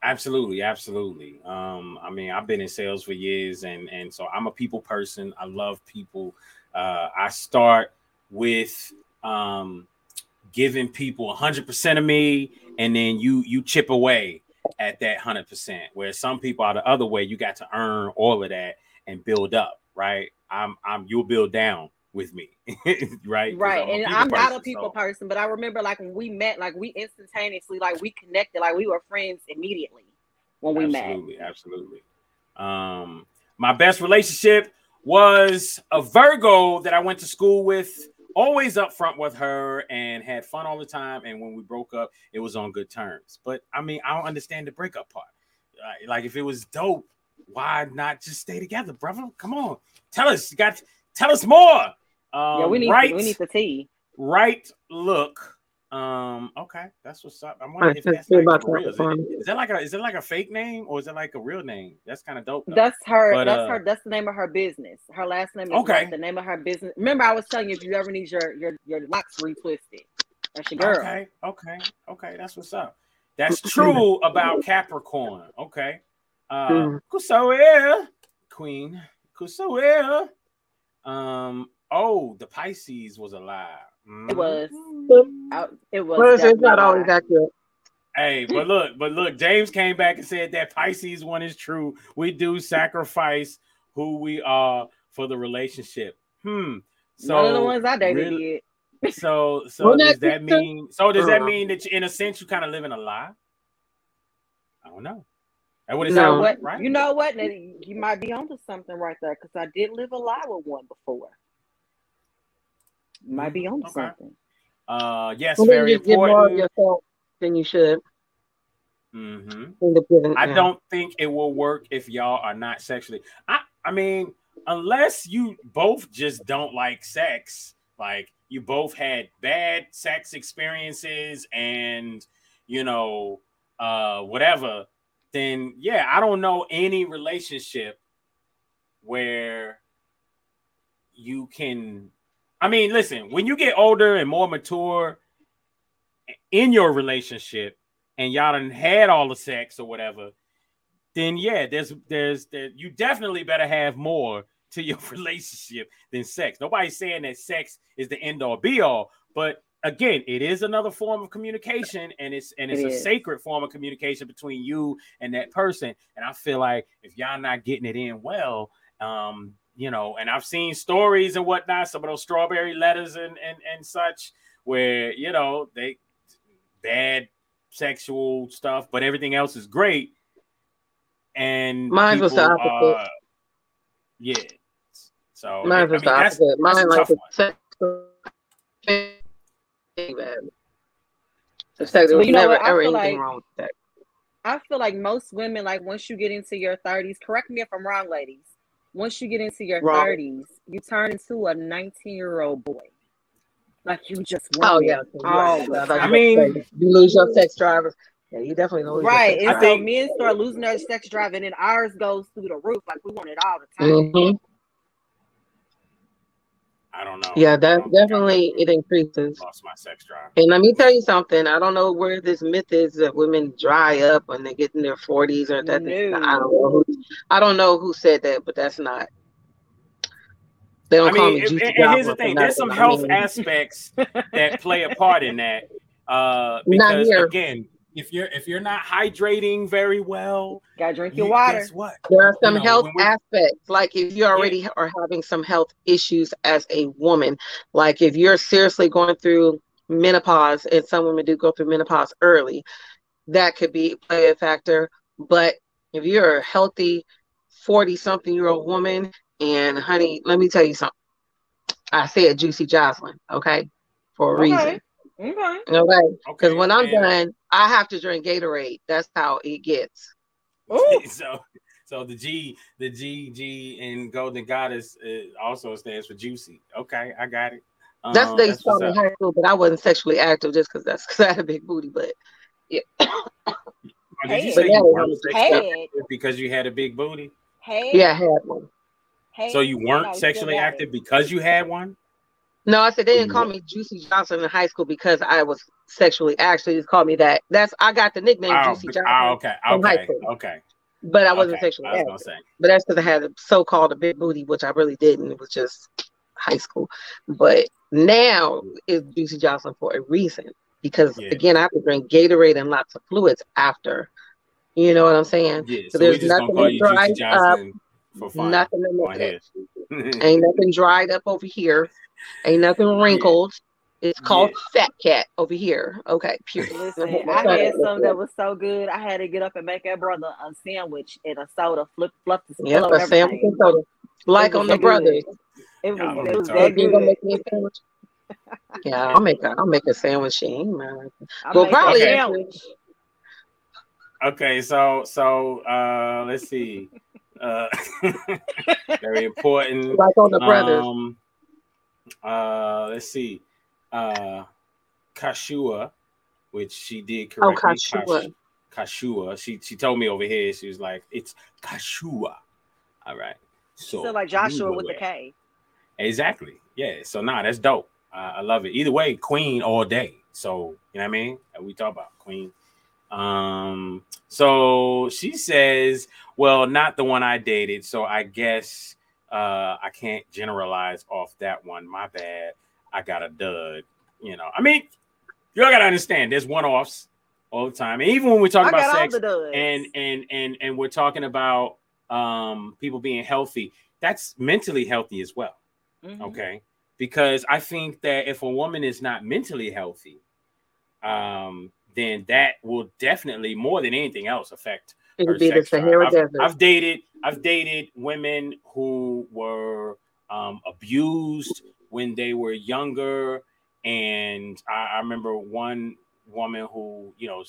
absolutely, absolutely. Um, I mean, I've been in sales for years, and and so I'm a people person. I love people. Uh, I start with um, giving people 100% of me, and then you you chip away at that 100%. Where some people are the other way, you got to earn all of that and build up. Right? I'm I'm you'll build down with me, right? Right. I'm And I'm not a people so- person, but I remember like when we met, like we instantaneously, like we connected, like we were friends immediately when we met. absolutely, absolutely. Um, my best relationship was a Virgo that I went to school with. Always up front with her and had fun all the time. And when we broke up, it was on good terms. But I mean, I don't understand the breakup part. Like, if it was dope, why not just stay together, brother? Come on, tell us. You got tell us more. Um, yeah, we need right, we need the tea. right look. Um, okay, that's what's up. I'm I wondering if that's like about real. Is, it, Capricorn. is that like a is it like a fake name or is it like a real name? That's kind of dope. though. That's her. But, that's uh, her. That's the name of her business. Her last name is Okay. White, the name of her business. Remember, I was telling you if you ever need your your your locks retwisted, that's your girl. Okay, okay, okay. That's what's up. That's true about Capricorn. Okay. Uh Mm. Queen. Kusoel. Um, oh, the Pisces was a lie. It was. Mm-hmm. It was. Well, it's it's not always not. accurate. Hey, but look, but look, James came back and said that Pisces one is true. We do sacrifice who we are for the relationship. Hmm. So None of the ones I dated really- did. So, so Well, does that- that mean? So does that Uh. mean that, you, in a sense, you kind of live in a lie? I don't know. That would it You know sound what? right? You know what? Now, You might be onto something right there because I did live a lie with one before. You might be on Okay. something. Uh, yes, Well, very you give more of important. yourself than you should. hmm End up giving- I don't think it will work if y'all are not sexually. I, I mean, unless you both just don't like sex, like you both had bad sex experiences and you know, uh, whatever, then yeah, I don't know any relationship where you can. I mean, listen, when you get older and more mature in your relationship, and y'all done had all the sex or whatever, then yeah, there's there's there, you definitely better have more to your relationship than sex. Nobody's saying that sex is the end all be all, but again, it is another form of communication, and it's and it's It a is. sacred form of communication between you and that person. And I feel like if y'all not getting it in well, um, you know, and I've seen stories and whatnot, some of those strawberry letters and and and such, where you know they bad sexual stuff, but everything else is great. And Mine was the opposite. are- yeah. So Mine I was mean, the opposite. that's Mine a like the one. sex. man. The sex, there you know never what? I ever feel anything like- wrong with that. I feel like most women, like once you get into your 30s, correct me if I'm wrong, ladies. Once you get into your Wrong. 30s, you turn into a 19 year old boy. Like you just Oh want yeah. it. Oh, Oh, I, thought I you mean- were gonna say you lose your sex drive. Yeah, you definitely lose right. your And so men start losing their sex drive, and then ours goes through the roof. Like we want it all the time. Mhm. I don't know. Yeah, that definitely it increases. Lost my sex drive. And let me tell you something. I don't know where this myth is that women dry up when they get in their forties or that. I don't know. Who, I don't know who said that, but that's not. They don't I call mean, me and, juicy and here's the thing: there's some nothing. I health mean, aspects that play a part in that. Uh, Not because here. again, if you're if you're not hydrating very well, gotta drink you, your water. Guess what? There are some You know, health when aspects, like if you already are having some health issues as a woman, like if you're seriously going through menopause, and some women do go through menopause early, that could be play a factor. But if you're a healthy 40 something year old woman, and honey, let me tell you something. I said Juicy Jocelyn, okay, for a Okay. reason. Okay. Okay. Because Okay, when I'm and- done, I have to drink Gatorade. That's how it gets. so so the G the G G in Golden Goddess uh, also stands for juicy. Okay, I got it. Um, That's what they that's saw in high school, but I wasn't sexually active just because that's because I had a big booty. But yeah, Oh, Did you say you weren't sexually active because you had a big booty? Hey. yeah, I had one. Hey. So you weren't you sexually active because you had one? No, I said they didn't call me Juicy Johnson in high school because I was sexually active. They just called me that. That's I got the nickname Oh, Juicy but- Johnson oh, okay, from high okay, school, okay. but I wasn't Okay, sexually I was active. But that's because I had a so-called a big booty, which I really didn't. It was just high school. But now it's Juicy Johnson for a reason because Yeah. again, I have to drink Gatorade and lots of fluids after. You know what I'm saying? Yeah, So so there's nothing call that you Juicy dries up. Johnson for fun Nothing on in here. the, ain't nothing dried up over here. Ain't nothing wrinkled. It's called fat cat over here. Okay, period. Listen, I had some that was so good. I had to get up and make that brother a sandwich and a soda, flip, fluff the Yep, a sandwich and soda. Like on the good. brothers. It was, Y'all it was that You gonna good. make me a sandwich? Yeah, I'll make a I'll make a sandwich. She ain't mad. I Well, probably Okay. sandwich. Okay, so so uh let's see. Uh very important. Like on the brothers. Um uh let's see. Uh Kashua, which she did Oh, correctly. Kashua. Kashua. She she told me over here, she was like, it's Kashua. All right. So Still like Joshua with the. K. Exactly. Yeah. So nah, that's dope. Uh, I love it. Either way, Queen all day. So you know what I mean? That we talk about Queen. Um. So she says, "Well, not the one I dated. So I guess uh I can't generalize off that one. My bad. I got a dud. You know. I mean, you all gotta understand. There's one offs all the time. And even when we talk I about sex and and and and we're talking about um people being healthy, that's mentally healthy as well. Mhm. Okay. Because I think that if a woman is not mentally healthy, um, then that will definitely more than anything else affect It'll her be the. Sahara I've, Desert. I've dated I've dated women who were um, abused when they were younger, and I, I remember one woman who you know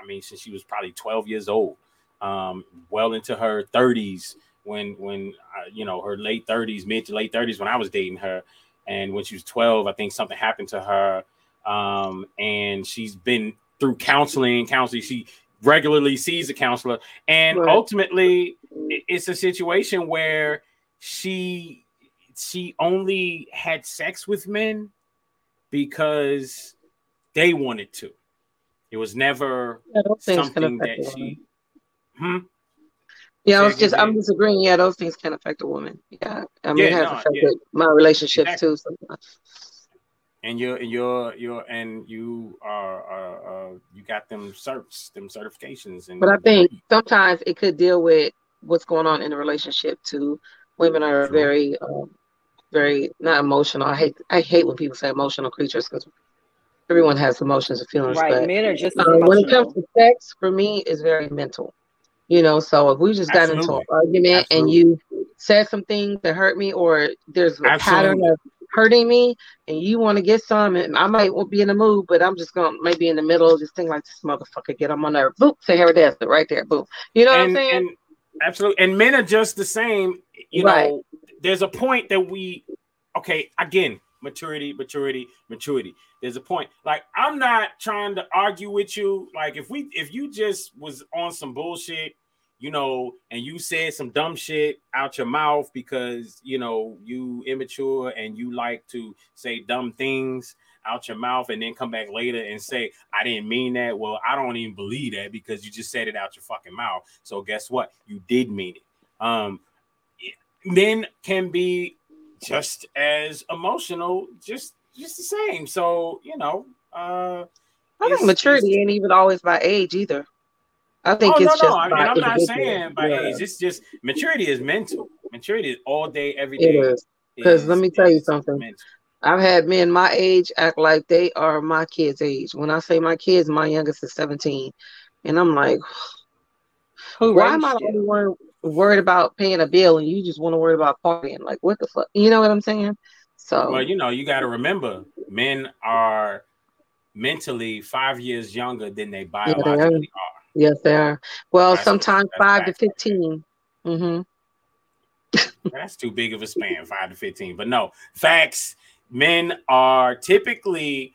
I mean since she was probably 12 years old, um, well into her 30s when when uh, you know her late 30s, mid to late 30s when I was dating her, and when she was 12, I think something happened to her, um, and she's been through counseling, counseling. She regularly sees a counselor, and Right. ultimately, it's a situation where she she only had sex with men because they wanted to. It was never Yeah, those things can something affect that she. Hmm? Yeah, I was just I'm disagreeing. Yeah, those things can affect a woman. Yeah, I mean, Yeah, it has no, affected yeah. my relationships Exactly. too. Sometimes. And you're and you're you're and you are uh, uh you got them certs them certifications and But I think sometimes it could deal with what's going on in the relationship too. Women are True. very, um, very not emotional. I hate I hate when people say emotional creatures because everyone has emotions and feelings. Right. But Men are just um, when it comes to sex, for me, it's very mental. You know, so if we just got into an Absolutely. argument and you said some things that hurt me, or there's a pattern of hurting me, and you want to get some, and I might won't be in the mood, but I'm just gonna maybe in the middle, just thing like this motherfucker get on my nerve. Boop, say here it is, right there, boom. You know what I'm saying? and absolutely and men are just the same you Right. know there's a point that we okay again maturity, maturity, maturity. There's a point. Like I'm not trying to argue with you. Like if we if you just was on some bullshit, you know, and you said some dumb shit out your mouth because you know you immature and you like to say dumb things out your mouth and then come back later and say I didn't mean that. Well, I don't even believe that because you just said it out your fucking mouth. So guess what? You did mean it. Um men can be just as emotional, just just the same. So you know, uh, I think maturity ain't even always by age either. I think oh, it's no, just. no. I mean, by I'm not saying by Yeah. age. It's just maturity is mental. Maturity is all day, every It day. is. Because let me tell you something. I've had men my age act like they are my kids' age. When I say my kids, my youngest is 17. And I'm like, Who why am I the only one worried about paying a bill and you just want to worry about partying? Like, what the fuck? You know what I'm saying? So, Well, you know, you got to remember, men are mentally five years younger than they yeah, they are. Yes, they are. Well, That's- sometimes that's five to 15. Mm-hmm. That's too big of a span, five to 15. But no, facts. Men are typically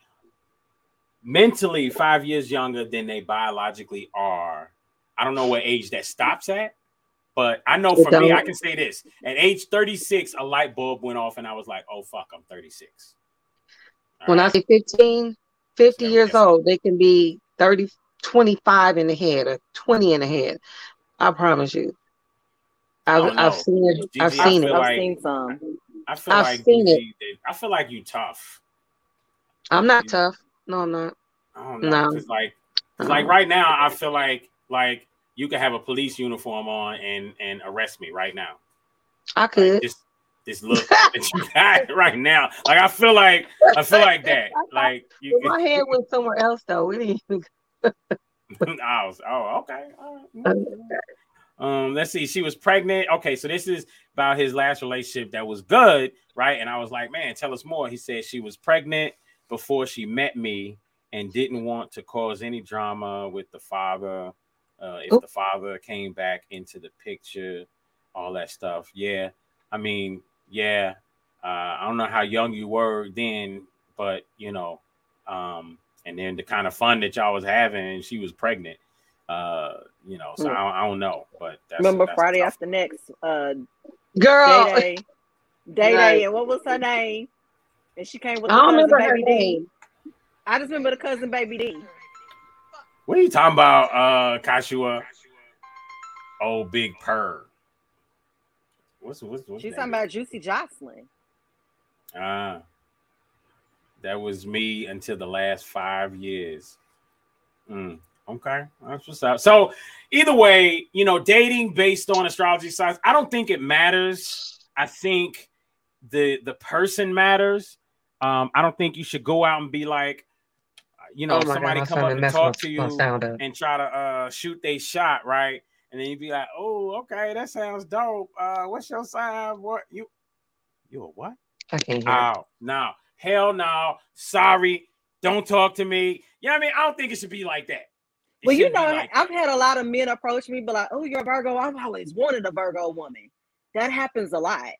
mentally five years younger than they biologically are. I don't know what age that stops at, but I know for me. I can say this. At age 36, a light bulb went off, and I was like, oh, fuck, I'm 36. When I say 15, 50 years old, they can be 30, 25 in the head or 20 in the head. I promise you. I've, oh, don't I've seen it. I've Gigi, I seen feel it. like- some. I feel I've like seen it. I feel like you tough. I'm not tough. No, I'm not. I don't know. No. 'cause like, 'cause like right now, I feel like like you could have a police uniform on and and arrest me right now. I could. This this look that you got right now, like I feel like I feel like that. Like you my head went somewhere else though. It didn't even I was, oh okay. all right. Um, let's see. She was pregnant. Okay, so this is about his last relationship that was good, right? And I was like, man, tell us more. He said she was pregnant before she met me and didn't want to cause any drama with the father. Uh, if the father came back into the picture, all that stuff. Yeah, I mean, yeah. Uh, I don't know how young you were then, but you know, um, and then the kind of fun that y'all was having, and she was pregnant. Uh, you know, so I, don't- I don't know, but that's, Remember that's Friday tough. after next, uh, Girl. Day Day, Day Right. Day, and what was her name? And she came with I don't cousin remember her Baby D. name. I just remember the cousin Baby D. What are you talking about, uh, Kashua? Oh, big purr. What's what's what's She's talking about Juicy Jocelyn. Ah, that was me until the last five years. Mm, okay, that's what's up. So, either way, you know, dating based on astrology signs, I don't think it matters. I think the the person matters. Um, I don't think you should go out and be like, you know, Oh my God, somebody come up and talk my- to you and try to uh shoot they shot, right? And then you'd be like, oh, okay, that sounds dope. Uh, what's your sign? What you you a what? I can't hear. Oh, no. Hell no. Sorry. Don't talk to me. You know what I mean? I don't think it should be like that. It Well, you know, like I've had a lot of men approach me, but like, "Oh, you're a Virgo." I've always wanted a Virgo woman. That happens a lot.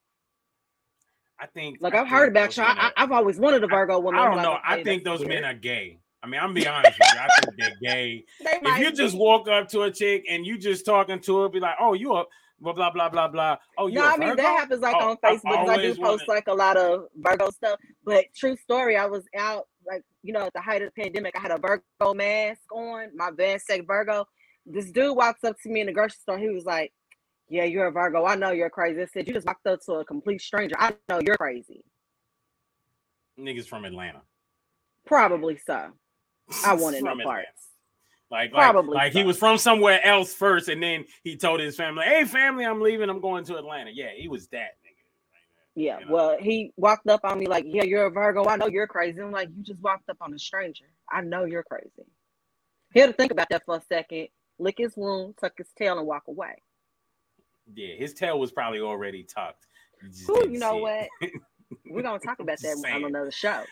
I think Like I I've heard about you. I, I've always wanted a Virgo woman. I don't know. I think those weird. men are gay. I mean, I'm be honest with you. I think they're gay. They if you just walk up to a chick and you just talking to her, be like, "Oh, you up?" Blah blah blah blah blah. Oh, you No, I mean Virgo? that happens like Oh, on Facebook. I do post wanted- like a lot of Virgo stuff. But true story, I was out like you know at the height of the pandemic. I had a Virgo mask on, my Van Sec Virgo. This dude walks up to me in the grocery store. He was like, "Yeah, you're a Virgo. I know you're crazy." I said, "You just walked up to a complete stranger. I know you're crazy." niggas from Atlanta. Probably so. I wanted no parts. Like, like, Probably like he so. was from somewhere else first, and then he told his family, "Hey, family, I'm leaving. I'm going to Atlanta." Yeah, he was that. Yeah, well, he walked up on me like, "Yeah, you're a Virgo. I know you're crazy." I'm like, "You just walked up on a stranger. I know you're crazy." He had to think about that for a second, lick his wound, tuck his tail, and walk away. Yeah, his tail was probably already tucked. You Ooh, you know what? We're gonna talk about that on another show.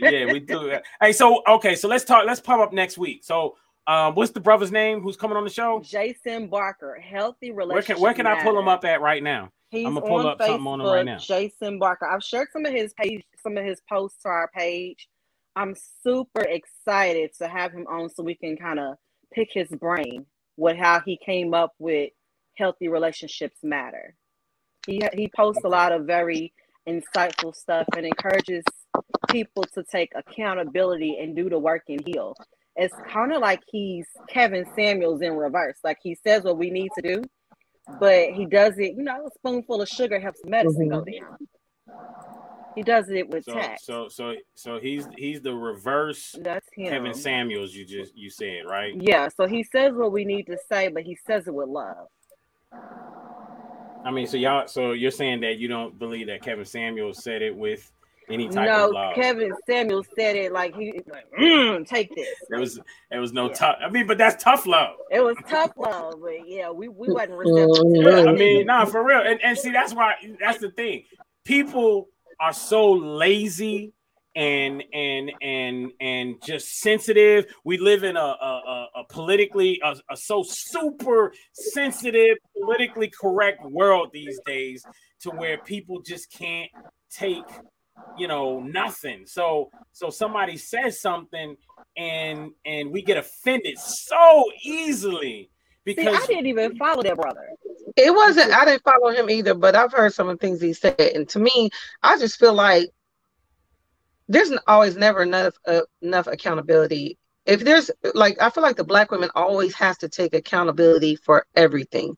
yeah, we do. Hey, so okay, so let's talk. Let's pop up next week. So, um, what's the brother's name who's coming on the show? Jason Barker, healthy Where relationship. can where can I pull him up at right now? He's I'm gonna pull up Facebook, something on him right now. Jason Barker. I've shared some of his page, some of his posts to our page. I'm super excited to have him on so we can kind of pick his brain with how he came up with healthy relationships matter. He he posts a lot of very insightful stuff and encourages people to take accountability and do the work and heal. It's kind of like he's Kevin Samuels in reverse. Like he says what we need to do, but he does it, you know, a spoonful of sugar helps medicine mm-hmm. go down. He does it with So tact. so so so he's he's the reverse That's him. Kevin Samuels. You just you said right. Yeah, so he says what we need to say, but he says it with love. I mean, so y'all, so you're saying that you don't believe that Kevin Samuels said it with any type No, of love. Kevin Samuel said it like he like, mm, take this. It was there was no tough. I mean, but that's tough love. It was tough love, but yeah, we, we wasn't receptive Yeah. I mean, nah, for real. And, and see, that's why that's the thing. People are so lazy and and and and just sensitive. We live in a a, a, a politically a, a so super sensitive, politically correct world these days, to where people just can't take you know nothing. So so somebody says something and and we get offended so easily See, because I didn't even follow that brother. It wasn't. I didn't follow him either, but I've heard some of the things he said, and to me, I just feel like there's always never enough uh, enough accountability. If there's like, I feel like the black women always has to take accountability for everything,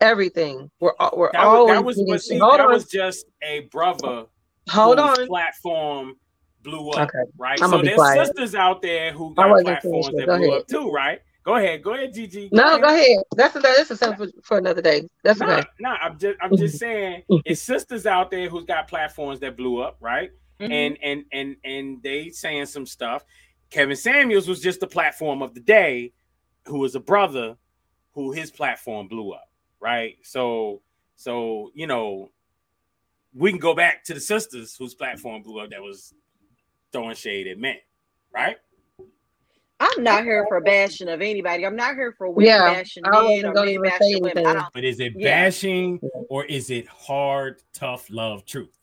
everything. We're al- we're That was, always that was, see, that was just a brother. Hold on. Platform blew up, Okay, right? I'm so there's quiet. sisters out there who I got wasn't platforms that Go blew ahead. up too, right? Go ahead, go ahead, Gigi. No, go ahead. That's a, that's a subject for, for another day. That's No, okay. no, I'm just I'm just saying it's sisters out there who's got platforms that blew up, right? Mm-hmm. And and and and they saying some stuff. Kevin Samuels was just the platform of the day, who was a brother who his platform blew up, right? So so you know, we can go back to the sisters whose platform blew up that was throwing shade at men, right? I'm not here for bashing of anybody. I'm not here for women Yeah, bashing I men or men bashing women. Don't. But is it Yeah. bashing or is it hard, tough love truth?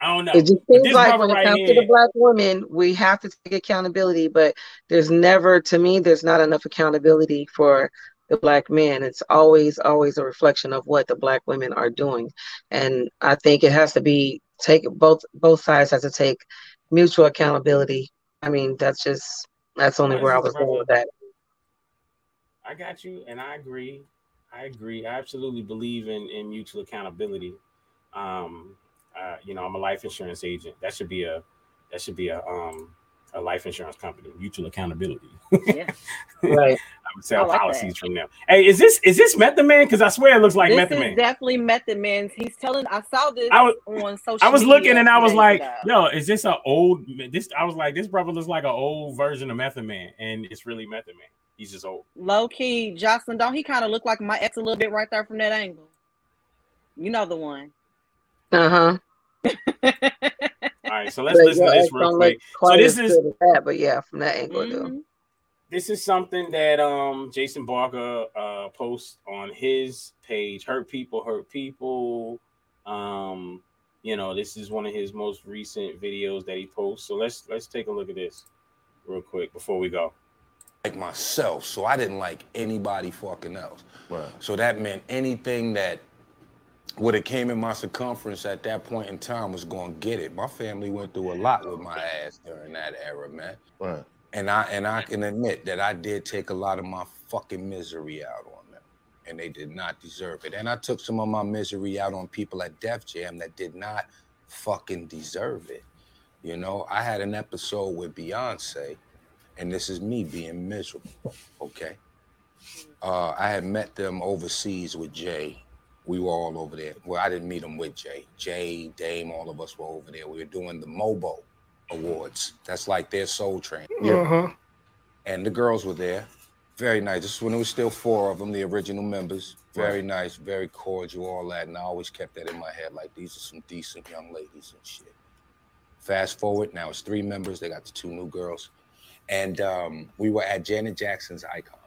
I don't know. It just seems this like brother when it comes here, to the black women, we have to take accountability, but there's never, to me, there's not enough accountability for the black men. It's always, always a reflection of what the black women are doing, and I think it has to be take both both sides has to take mutual accountability. I mean, that's just that's only where I was going with that. I got you, and I agree. I agree. I absolutely believe in in mutual accountability. Um, uh, you know, I'm a life insurance agent. That should be a that should be a um a life insurance company. Mutual accountability. Yeah. Right. I would sell I like policies from them. Hey, is this is this Method Man? Because I swear it looks like this Method is Man. definitely Method Man's. He's telling. I saw this I was- on social. I was looking and I was like, ago. "Yo, is this an old?" This I was like, "This brother looks like an old version of Method Man," and it's really Method Man. He's just old. low key, Jocelyn. Don't he kind of look like my ex a little bit right there from that angle? You know the one. Uh huh. All right, so let's listen to this real quick. So this is that, but yeah, from that angle, though. This is something that um Jason Barker uh posts on his page. Hurt people, hurt people. Um, you know, this is one of his most recent videos that he posts. So let's let's take a look at this real quick before we go. like myself, so I didn't like anybody fucking else. Right. So that meant anything that would have came in my circumference at that point in time was gonna get it. My family went through a lot with my ass during that era, man. Right. And I and I can admit that I did take a lot of my fucking misery out on them, and they did not deserve it. And I took some of my misery out on people at Def Jam that did not fucking deserve it. You know, I had an episode with Beyonce, and this is me being miserable. Okay. Uh, I had met them overseas with Jay. We were all over there. Well, I didn't meet them with Jay. Jay, Dame, all of us were over there. We were doing the Mobo Awards. That's like their Soul Train. Uh-huh. And the girls were there. Very nice. This is when it was still four of them, the original members. Very nice, very cordial, all that. And I always kept that in my head, like these are some decent young ladies and shit. Fast forward, now it's three members. They got the two new girls. And um, we were at Janet Jackson's Icon.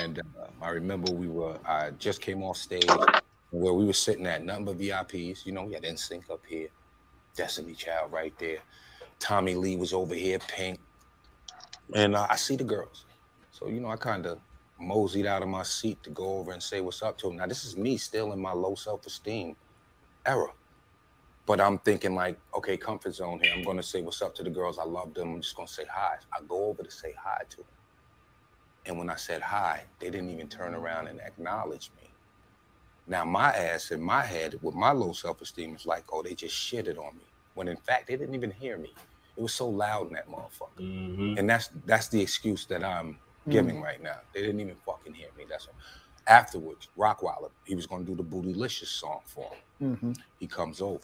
And uh, I remember we were, I just came off stage. where we were sitting at nothing but VIPs. You know, we had NSYNC up here, Destiny Child right there. Tommy Lee was over here, Pink. And uh, I see the girls. So, you know, I kind of moseyed out of my seat to go over and say what's up to them. Now, this is me still in my low self esteem era. But I'm thinking, like, okay, comfort zone here. I'm going to say what's up to the girls. I love them. I'm just going to say hi. I go over to say hi to them. And when I said hi, they didn't even turn around and acknowledge me. Now, my ass in my head, with my low self esteem, is like, oh, they just shitted on me. When in fact, they didn't even hear me. It was so loud in that motherfucker. Mm-hmm. And that's that's the excuse that I'm giving Mhm. right now. They didn't even fucking hear me. That's all. Afterwards, Rockwilder, he was gonna do the Bootylicious song for him. Mm-hmm. He comes over.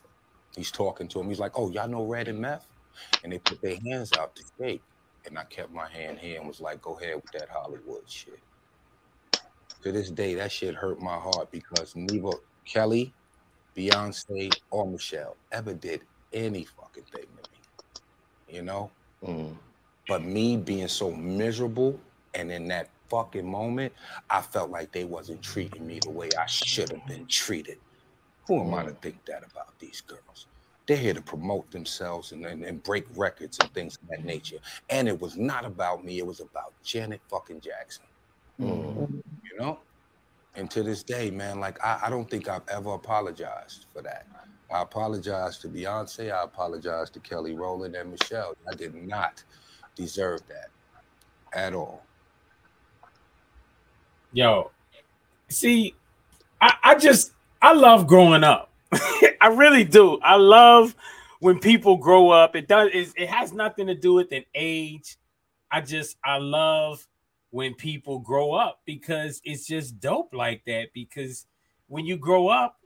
He's talking to him. He's like, "Oh, y'all know Red and Meth?" And they put their hands out to shake. And I kept my hand here and was like, "Go ahead with that Hollywood shit." To this day, that shit hurt my heart because neither Kelly, Beyonce, or Michelle ever did any fucking thing to me. You know? Mm. But me being so miserable and in that fucking moment, I felt like they wasn't treating me the way I should have been treated. Who am I to mm. think that about these girls? They're here to promote themselves and, and, and break records and things of that nature. And it was not about me, it was about Janet fucking Jackson. Mm. Know? And to this day, man, like I, I don't think I've ever apologized for that. I apologize to Beyonce, I apologize to Kelly Rowland and Michelle. I did not deserve that at all. Yo, see, I, I just I love growing up. I really do. I love when people grow up. It does. It, it has nothing to do with an age. I just I love when people grow up because it's just dope like that. Because when you grow up,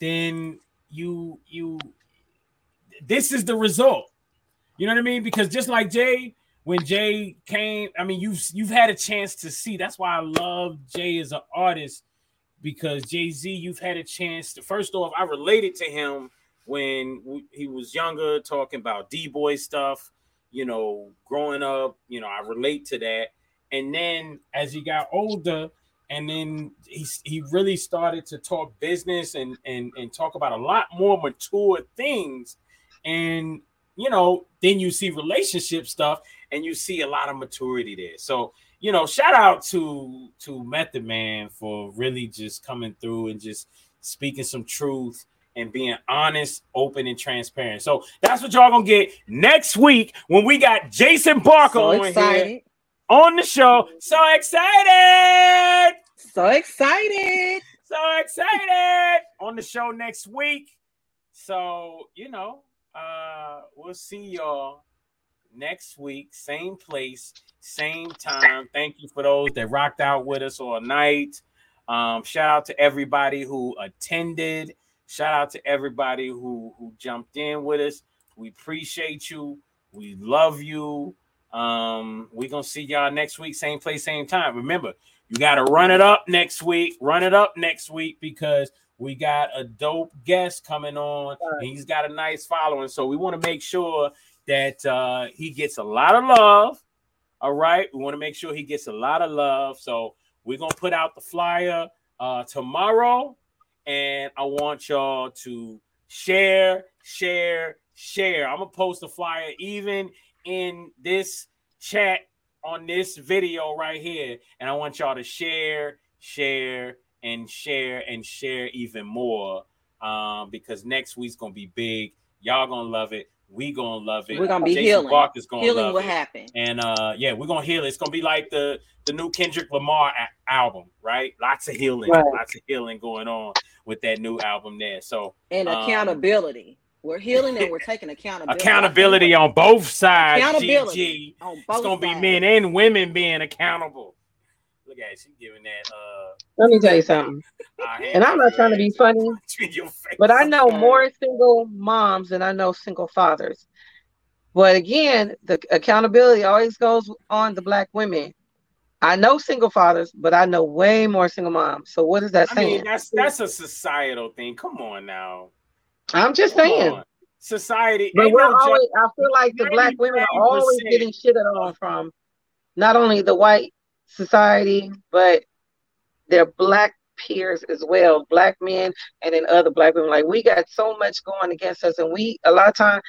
then you you this is the result. You know what I mean? Because just like Jay, when Jay came, I mean, you've you've had a chance to see. That's why I love Jay as an artist because Jay Z, you've had a chance to. First off, I related to him when he was younger, talking about D boy stuff. You know, growing up, you know, I relate to that. And then as he got older, and then he he really started to talk business and and and talk about a lot more mature things. And you know, then you see relationship stuff and you see a lot of maturity there. So, you know, shout out to to Method Man for really just coming through and just speaking some truth and being honest, open, and transparent. So that's what y'all gonna get next week when we got Jason Barker So on here. On the show. So excited! So excited! So excited on the show next week. So you know, uh, we'll see y'all next week, same place, same time. Thank you for those that rocked out with us all night. Um, shout out to everybody who attended. Shout out to everybody who who jumped in with us. We appreciate you. We love you. Um, we're gonna see y'all next week, same place, same time. Remember, you gotta run it up next week. Run it up next week because we got a dope guest coming on, and he's got a nice following. So we want to make sure that uh, he gets a lot of love. All right, we want to make sure he gets a lot of love. So we're gonna put out the flyer uh, tomorrow, and I want y'all to share, share, share. I'm gonna post the flyer even in this chat on this video right here, and I want y'all to share, share, and share and share even more um, because next week's gonna be big. Y'all gonna love it. We gonna love it. We're gonna be Jason healing. Barker's gonna Healing love will it. happen. And uh, yeah, we're gonna heal. It's gonna be like the the new Kendrick Lamar a- album, right? Lots of healing, Right. lots of healing going on with that new album there. So And um, accountability. We're healing and we're taking accountability. accountability on both sides. Accountability GG. on It's gonna be men and women being accountable. Look at she giving that uh Let me tell you something. And I'm not trying to be funny, between your face. but I know more single moms than I know single fathers. But again, the accountability always goes on the black women. I know single fathers, but I know way more single moms. So what is that I saying? mean, that's that's a societal thing. Come on now. I'm just Come saying. on. Society. But we're no always, I feel like the black women are always 99% getting shitted on from not only the white society, but their black peers as well, black men and then other black women. Like we got so much going against us, and we a lot of time.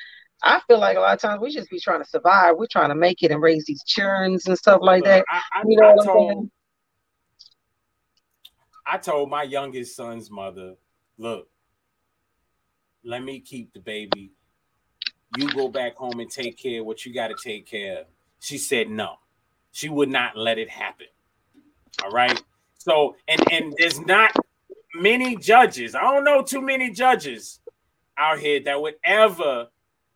I feel like a lot of times we just be trying to survive. We're trying to make it and raise these children and stuff like that. I, I, you know I told? I told my youngest son's mother, look, let me keep the baby. You go back home and take care of what you got to take care of. She said no. She would not let it happen. All right. So, and and there's not many judges. I don't know too many judges out here that would ever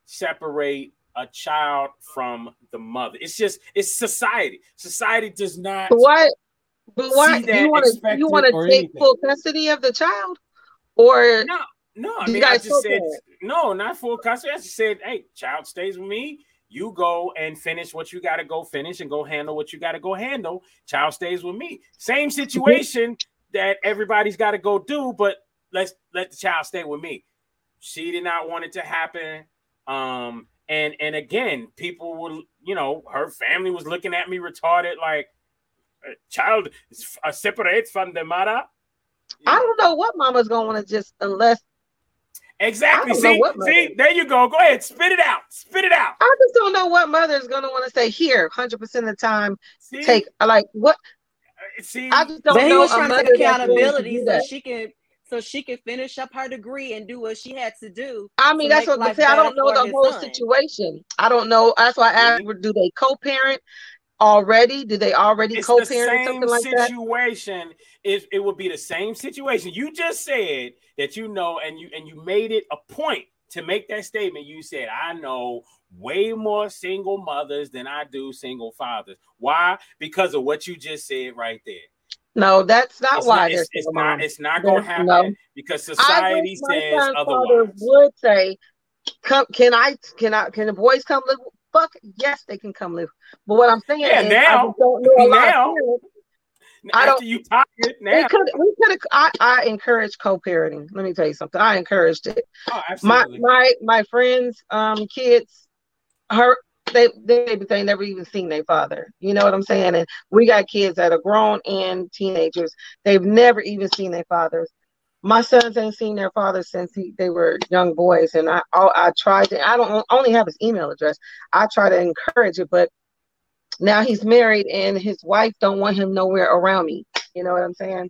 separate a child from the mother. It's just it's society. Society does not But what? But why You want to you want to take anything. full custody of the child, or no? No, I You mean, I just said co-parent? no, not full custody. I just said, hey, child stays with me. You go and finish what you got to go finish and go handle what you got to go handle. Child stays with me. Same situation that everybody's got to go do, but let's let the child stay with me. She did not want it to happen. Um, and and again, people were, you know, her family was looking at me retarded, like, "A child uh, from the mother. I don't know what mama's gonna want to just unless Exactly. I don't know See, see, there you go. Go ahead, spit it out. Spit it out. I just don't know what mother is gonna want to say here. Hundred percent of the time, take like what? Uh, see, I just don't But he was a trying to take that's willing to accountability so that. she can so she can finish up her degree and do what she had to do. I mean, that's what I'm saying. I don't know the whole son. situation. I don't know. That's why I asked, do they co-parent already? Do they already It's co-parent same something like that? situation. It, it would be the same situation. You just said that you know, and you and you made it a point to make that statement. You said, I know way more single mothers than I do single fathers. Why? Because of what you just said right there. No, that's not It's why not, it's, it's not, moms. it's not going to happen no. because society says otherwise. would say, "Come, can I? Can I? Can the boys come live? Fuck yes, they can come live." But what I'm saying Yeah, is, I now- just don't know a lot now, of. I don't. you tired We now. could. We could. I. I encourage co-parenting. Let me tell you something. I encouraged it. Oh, my absolutely. my my friends, um, kids, her they they they never even seen their father. You know what I'm saying? And we got kids that are grown and teenagers. They've never even seen their fathers. My sons ain't seen their father since he, they were young boys, and I I, I tried to. I don't only have his email address. I try to encourage it, but now he's married, and his wife don't want him nowhere around me. You know what I'm saying?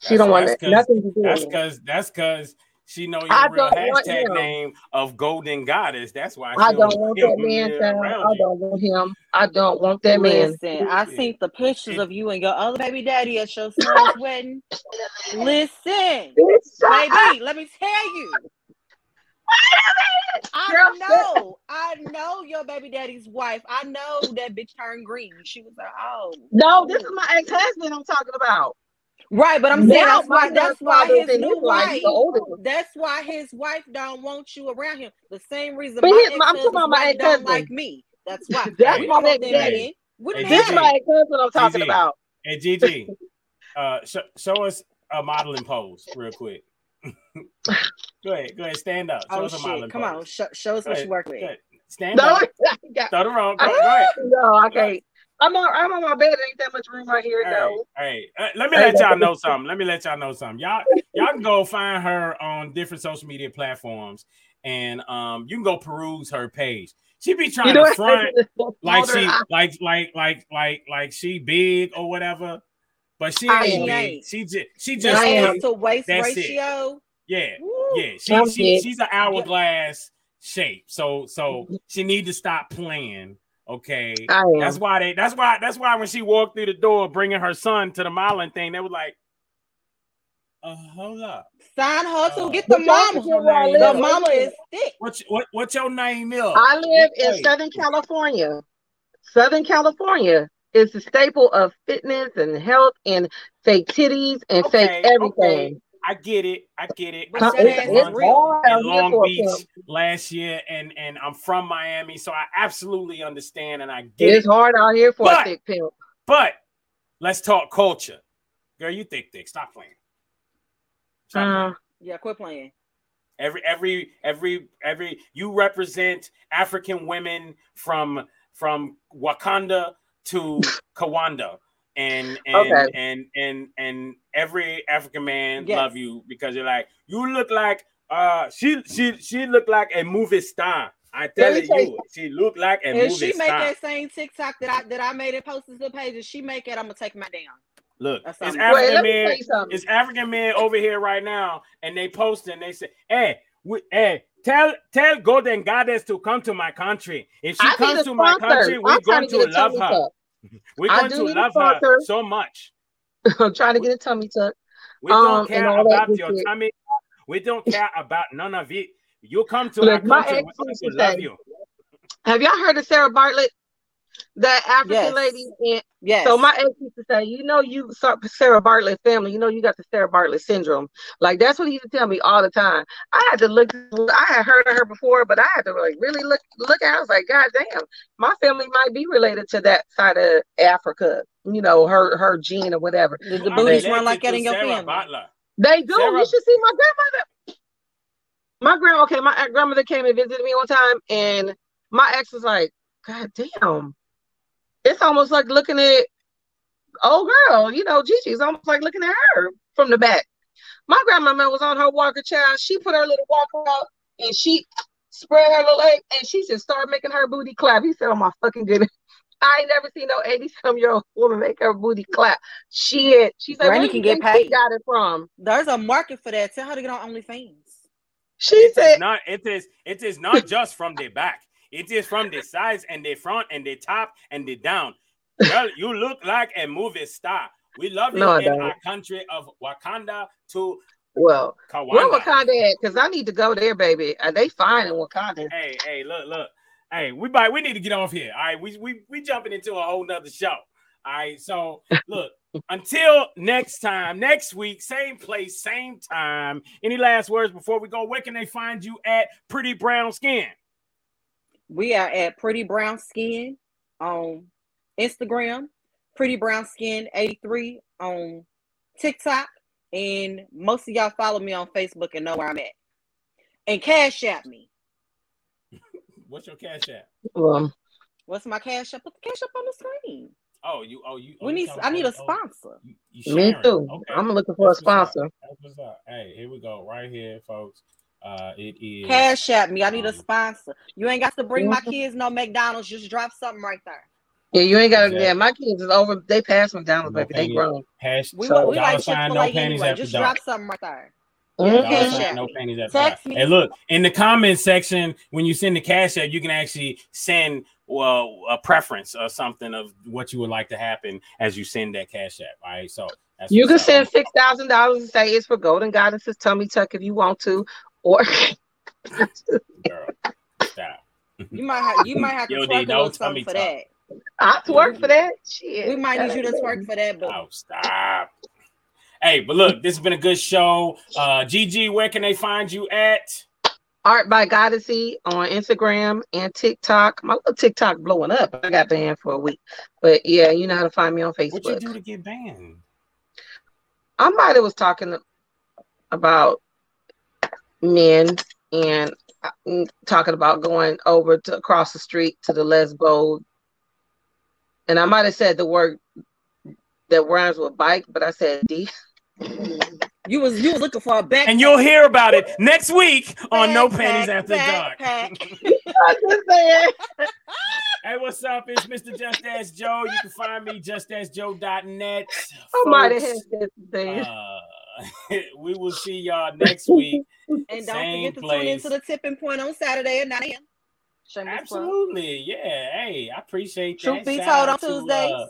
She don't want nothing to do That's because that's because she know your I real hashtag name of Golden Goddess. That's why I she don't want that man, near child. around I don't want him. I don't want that man. Listen, I seen the pictures of you and your other baby daddy at your son's wedding. Listen, baby, let me tell you. I know, I know your baby daddy's wife. I know that bitch turned green. She was like, "Oh, No, this is my ex-husband I'm talking about. Right, but I'm saying that's why that's why his new his wife the older one. that's why his wife don't want you around him. The same reason But my his- I'm talking about my don't like me. That's why. That's my don't want them ex-daddy. men. We Hey, This is my it. ex-husband I'm talking GG. about. Hey GG, uh, sh- show us a modeling pose real quick. go ahead, go ahead, stand up. Show Oh us a modeling shit! Come pose. on, show, show us Go what ahead, you work with. Stand No, up. Got- Throw the roll. Go, I- go ahead. no, I can't. I'm on. I'm on my bed. There ain't that much room right here. Hey, No. hey, uh, let me let y'all know something. Let me let y'all know something. Y'all, y'all can go find her on different social media platforms, and um, you can go peruse her page. She be trying You know to front like she, I- like, like, like, like, like she big or whatever, but she I ain't big. ain't. She just, she just I am. ass is. to waist That's it. ratio. Yeah, Woo. yeah. She, she, she's an hourglass shape. So, so she need to stop playing. Okay, that's why they. That's why. That's why when she walked through the door, bringing her son to the modeling thing, they were like, "Uh, hold up. Sign hustle. Uh, Get the But mama. forget where I name live. The is? mama is thick. What's what? What's your name is? I live in Hey, Southern California. Southern California is the staple of fitness and health and fake titties and Okay, fake everything. I get it. I get it. But Huh, I that It's, ass it's months real. hard out in Long Beach last year, and and I'm from Miami, so I absolutely understand and I get It's it. It's hard out here for a thick pimp. but let's talk culture, girl. You thick thick. Stop playing. Stop playing. Uh, Yeah, quit playing. Every every every every you represent African women from from Wakanda to Kawanda. And and Okay. and and and every African man Yes. love you because you're like you look like uh she she she looked like a movie star. I tell you, you- she looked like a If movie she make star. that same TikTok that I that I made and posted to the page, if she make it, I'm gonna take my down. Look, it's. African Wait, let me tell men. It's African men over here right now, and they post and They say, "Hey, we, hey, tell tell Golden Goddess to come to my country. If she I comes to my country, we're going to to love her. We're I going do to need a love her so much. I'm trying to get a tummy tuck. We don't Um, care and all that about your shit. tummy. We don't care about none of it. You come to Look, our country, we're going to to love you. Have y'all heard of Sarah Bartlett? That African Yes. lady. And Yes. So my ex used to say, you know, you Sa- Sarah Bartlett family, you know, you got the Sarah Bartlett syndrome. Like that's what he used to tell me all the time. I had to look. I had heard of her before, but I had to like really look look at. Her. I was like, God damn, my family might be related to that side of Africa. You know, her her gene or whatever. the, the booties run like that in your Sarah family. Butler. They do. Sarah- You should see my grandmother. My grandma, okay, my uh, grandmother came and visited me one time, and my ex was like, God damn. It's almost like looking at old girl, you know, Gigi's almost like looking at her from the back. My grandmama was on her walker child. She put her little walker out and she spread her little leg and she just started making her booty clap. He said, Oh my fucking goodness. I ain't never seen no 80 some year old woman make her booty clap. Shit. She said, Granny Where can do get think she paid. got it from? There's a market for that. Tell her to get on OnlyFans. She It is said, not. It is. It is not just from the back. It is from the sides and the front and the top and the down. Well, you look like a movie star. We love you No, in our country of Wakanda to Well, where. Wakanda at? Because I need to go there, baby. Are they fine in Wakanda? Hey, hey, look, look. Hey, we might we need to get off here. All right, we we we jumping into a whole nother show. All right, so look, until next time, next week, same place, same time. Any last words before we go? Where can they find you at Pretty Brown Skin? We are at Pretty Brown Skin on Instagram, Pretty Brown Skin 83 on TikTok, and most of y'all follow me on Facebook and know where I'm at. And cash app me. What's your cash app? Um, What's my cash app? Put the cash up on the screen. Oh, you oh you oh, We need. I need a sponsor. you me too. Okay. I'm looking for a That's what's up. sponsor. That's what's. Hey, here we go. Right here, folks. Uh it is Cash app me. I need a um, sponsor. You ain't got to bring my kids no McDonald's. Just drop something right there. Yeah, you ain't got to. Exactly. Yeah, my kids is over. They passed McDonald's, no baby. They panties, grown. hash, We, So- we like sign, no Fil A panties anyway. after Just dark. drop something right there. Mhm. Yeah, Dollar cash sign, app no me. pennies after Text that. Hey, look in the comment section when you send the cash app, you can actually send well a preference or something of what you would like to happen as you send that cash app. All right, so that's You can send six thousand dollars and say it's for Golden Goddess's tummy tuck if you want to, or Girl, stop. You might have. You might have to Yo, twerk D, a no little something for tuck. that. I twerk for that. Shit, We might need you to ain't twerk for that, but Oh, stop. Hey, but look, this has been a good show. Uh GG, where can they find you at? Art by Goddessy on Instagram and TikTok. My little TikTok blowing up. I got banned for a week, but yeah, you know how to find me on Facebook. What you Facebook. do to get banned? I might have was talking about men and uh, talking about going over to across the street to the lesbo, and I might have said the word that rhymes with bike, but I said D. you was you was looking for a back. And you'll hear about it next week on No Panties After Dark. backpack. I'm just saying. Hey, what's up? It's Mr. Just Ask Joe. You can find me justaskjoe.net. I might have Folks, had this thing. uh, we will see y'all next week. And don't forget to tune into the tipping point on Saturday at 9 a.m. Shameless. Absolutely. Yeah. Hey, I appreciate that. Truth be told, on to, Tuesdays. uh,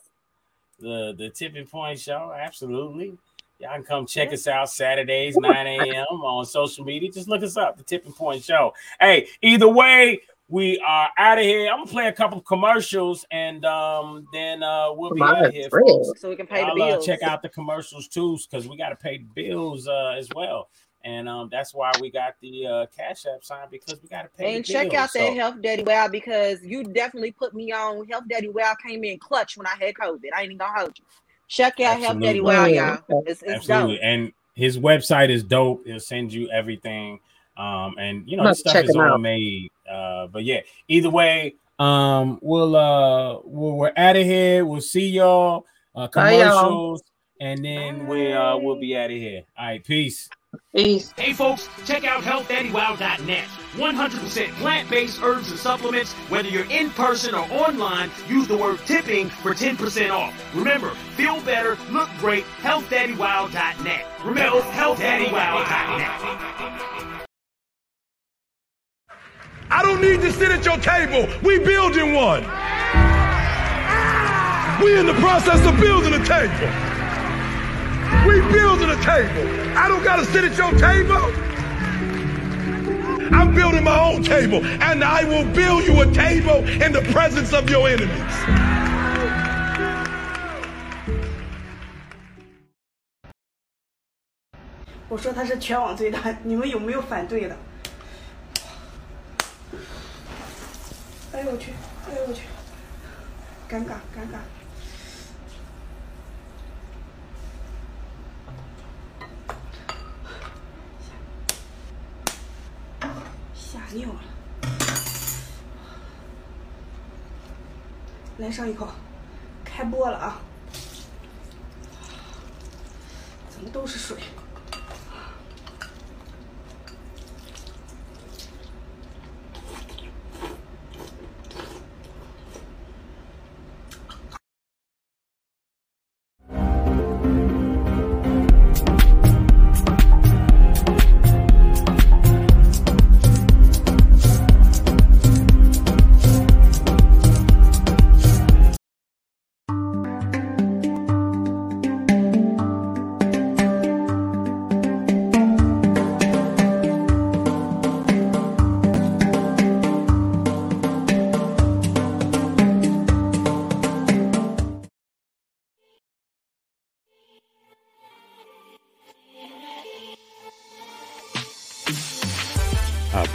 the the tipping point show. Absolutely. Y'all can come check us out Saturdays, 9 a.m. on social media. Just look us up, the tipping point show. Hey, either way, we are out of here. I'm gonna play a couple of commercials and um then uh we'll be out of here. folks. So we can pay the Y'all, uh, bills. check out the commercials too, because we gotta pay the bills uh as well. And um that's why we got the uh cash app sign because we gotta pay And the check bills. out that Health Daddy Wow because you definitely put me on. Health Daddy Wow came in clutch when I had COVID. I ain't even gonna hold you. Check out Health Daddy Absolutely. Wow, Yeah. y'all. It's, it's Absolutely. dope. And his website is dope. He'll send you everything. Um, and you know, I'm this stuff check is him all out. made. Uh, but yeah, either way, um, we'll uh we'll, we're out of here. We'll see y'all uh, Bye, y'all. commercials, and then we uh, we'll be out of here. All right, peace. Peace. Hey folks, check out healthdaddywoww.net. 100% plant-based herbs and supplements. Whether you're in person or online, use the word tipping for 10% off. Remember, feel better, look great, healthdaddywoww.net. Remember, healthdaddywoww.net. I don't need to sit at your table. We building one. We in the process of building a table. We building a table. I don't gotta sit at your table. I'm building my own table, and I will build you a table in the presence of your enemies. 我说他是全网最大，你们有没有反对的？ 哎呦我去！哎呦我去！尴尬尴尬！吓尿了！来上一口，开播了啊！怎么都是水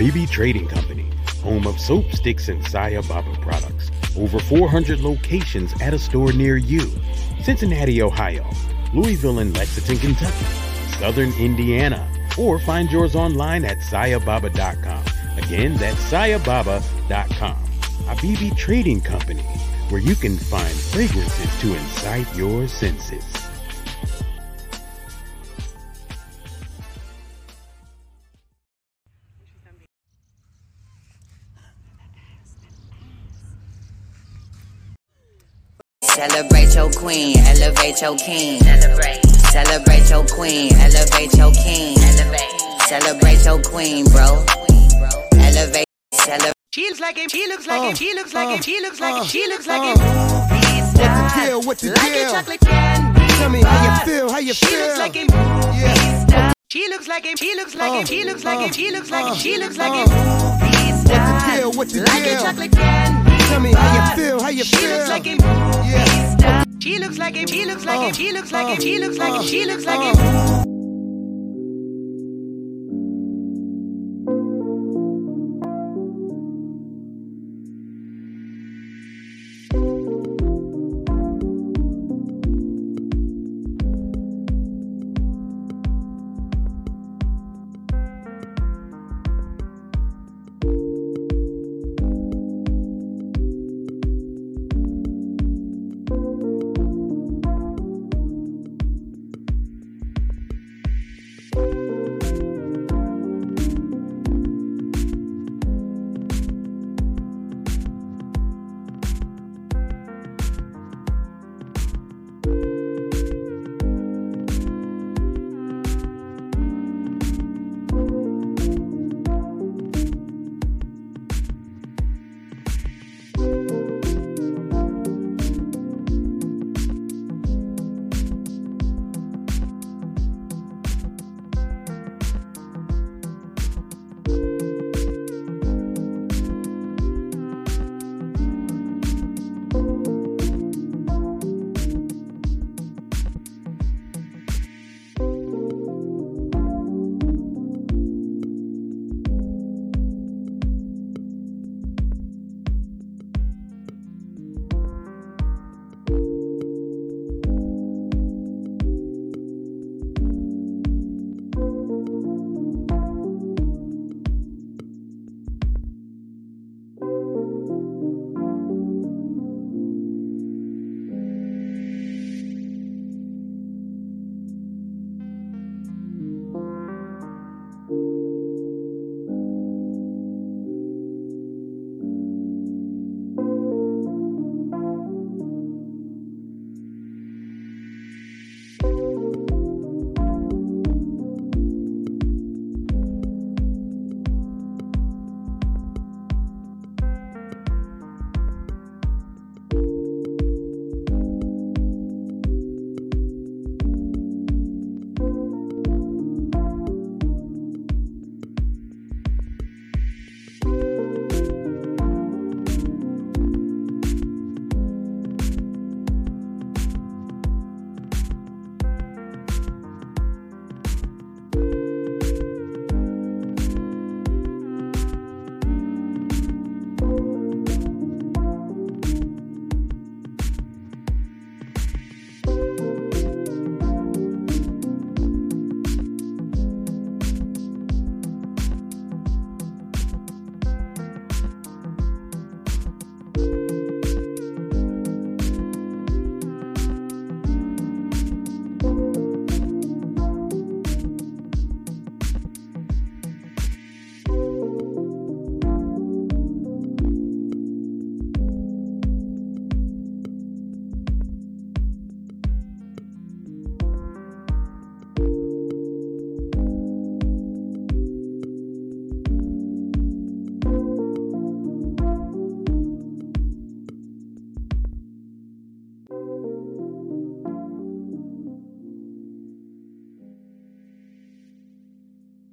？Habibi Trading Company, home of soap sticks and Saya Baba products. Over 400 locations at a store near you. Cincinnati, Ohio, Louisville and Lexington, Kentucky, Southern Indiana, or find yours online at sayababa.com. Again, that's sayababa.com. Habibi Trading Company, where you can find fragrances to incite your senses. Celebrate your queen, elevate your king. Celebrate. Celebrate your queen, elevate your king. Elevate. Celebrate your queen, bro. Elevate. Celebrate. She looks like him. She looks like him. She looks like him. She looks like uh, him. She looks like uh, him. Movie What the star. deal? What the like deal? a chocolate candy. Tell me how you bar. feel, how you she feel. looks like him. Movie star. She looks like him. She looks like him. She looks like him. She looks like him. She looks like him. Movie star. deal? What the like deal? a chocolate candy. Tell me how you feel, how you she feel. looks like. Movie star. She looks like him. She looks like him. Uh, she looks like him. She looks like him. Uh, she looks like him. She looks like him.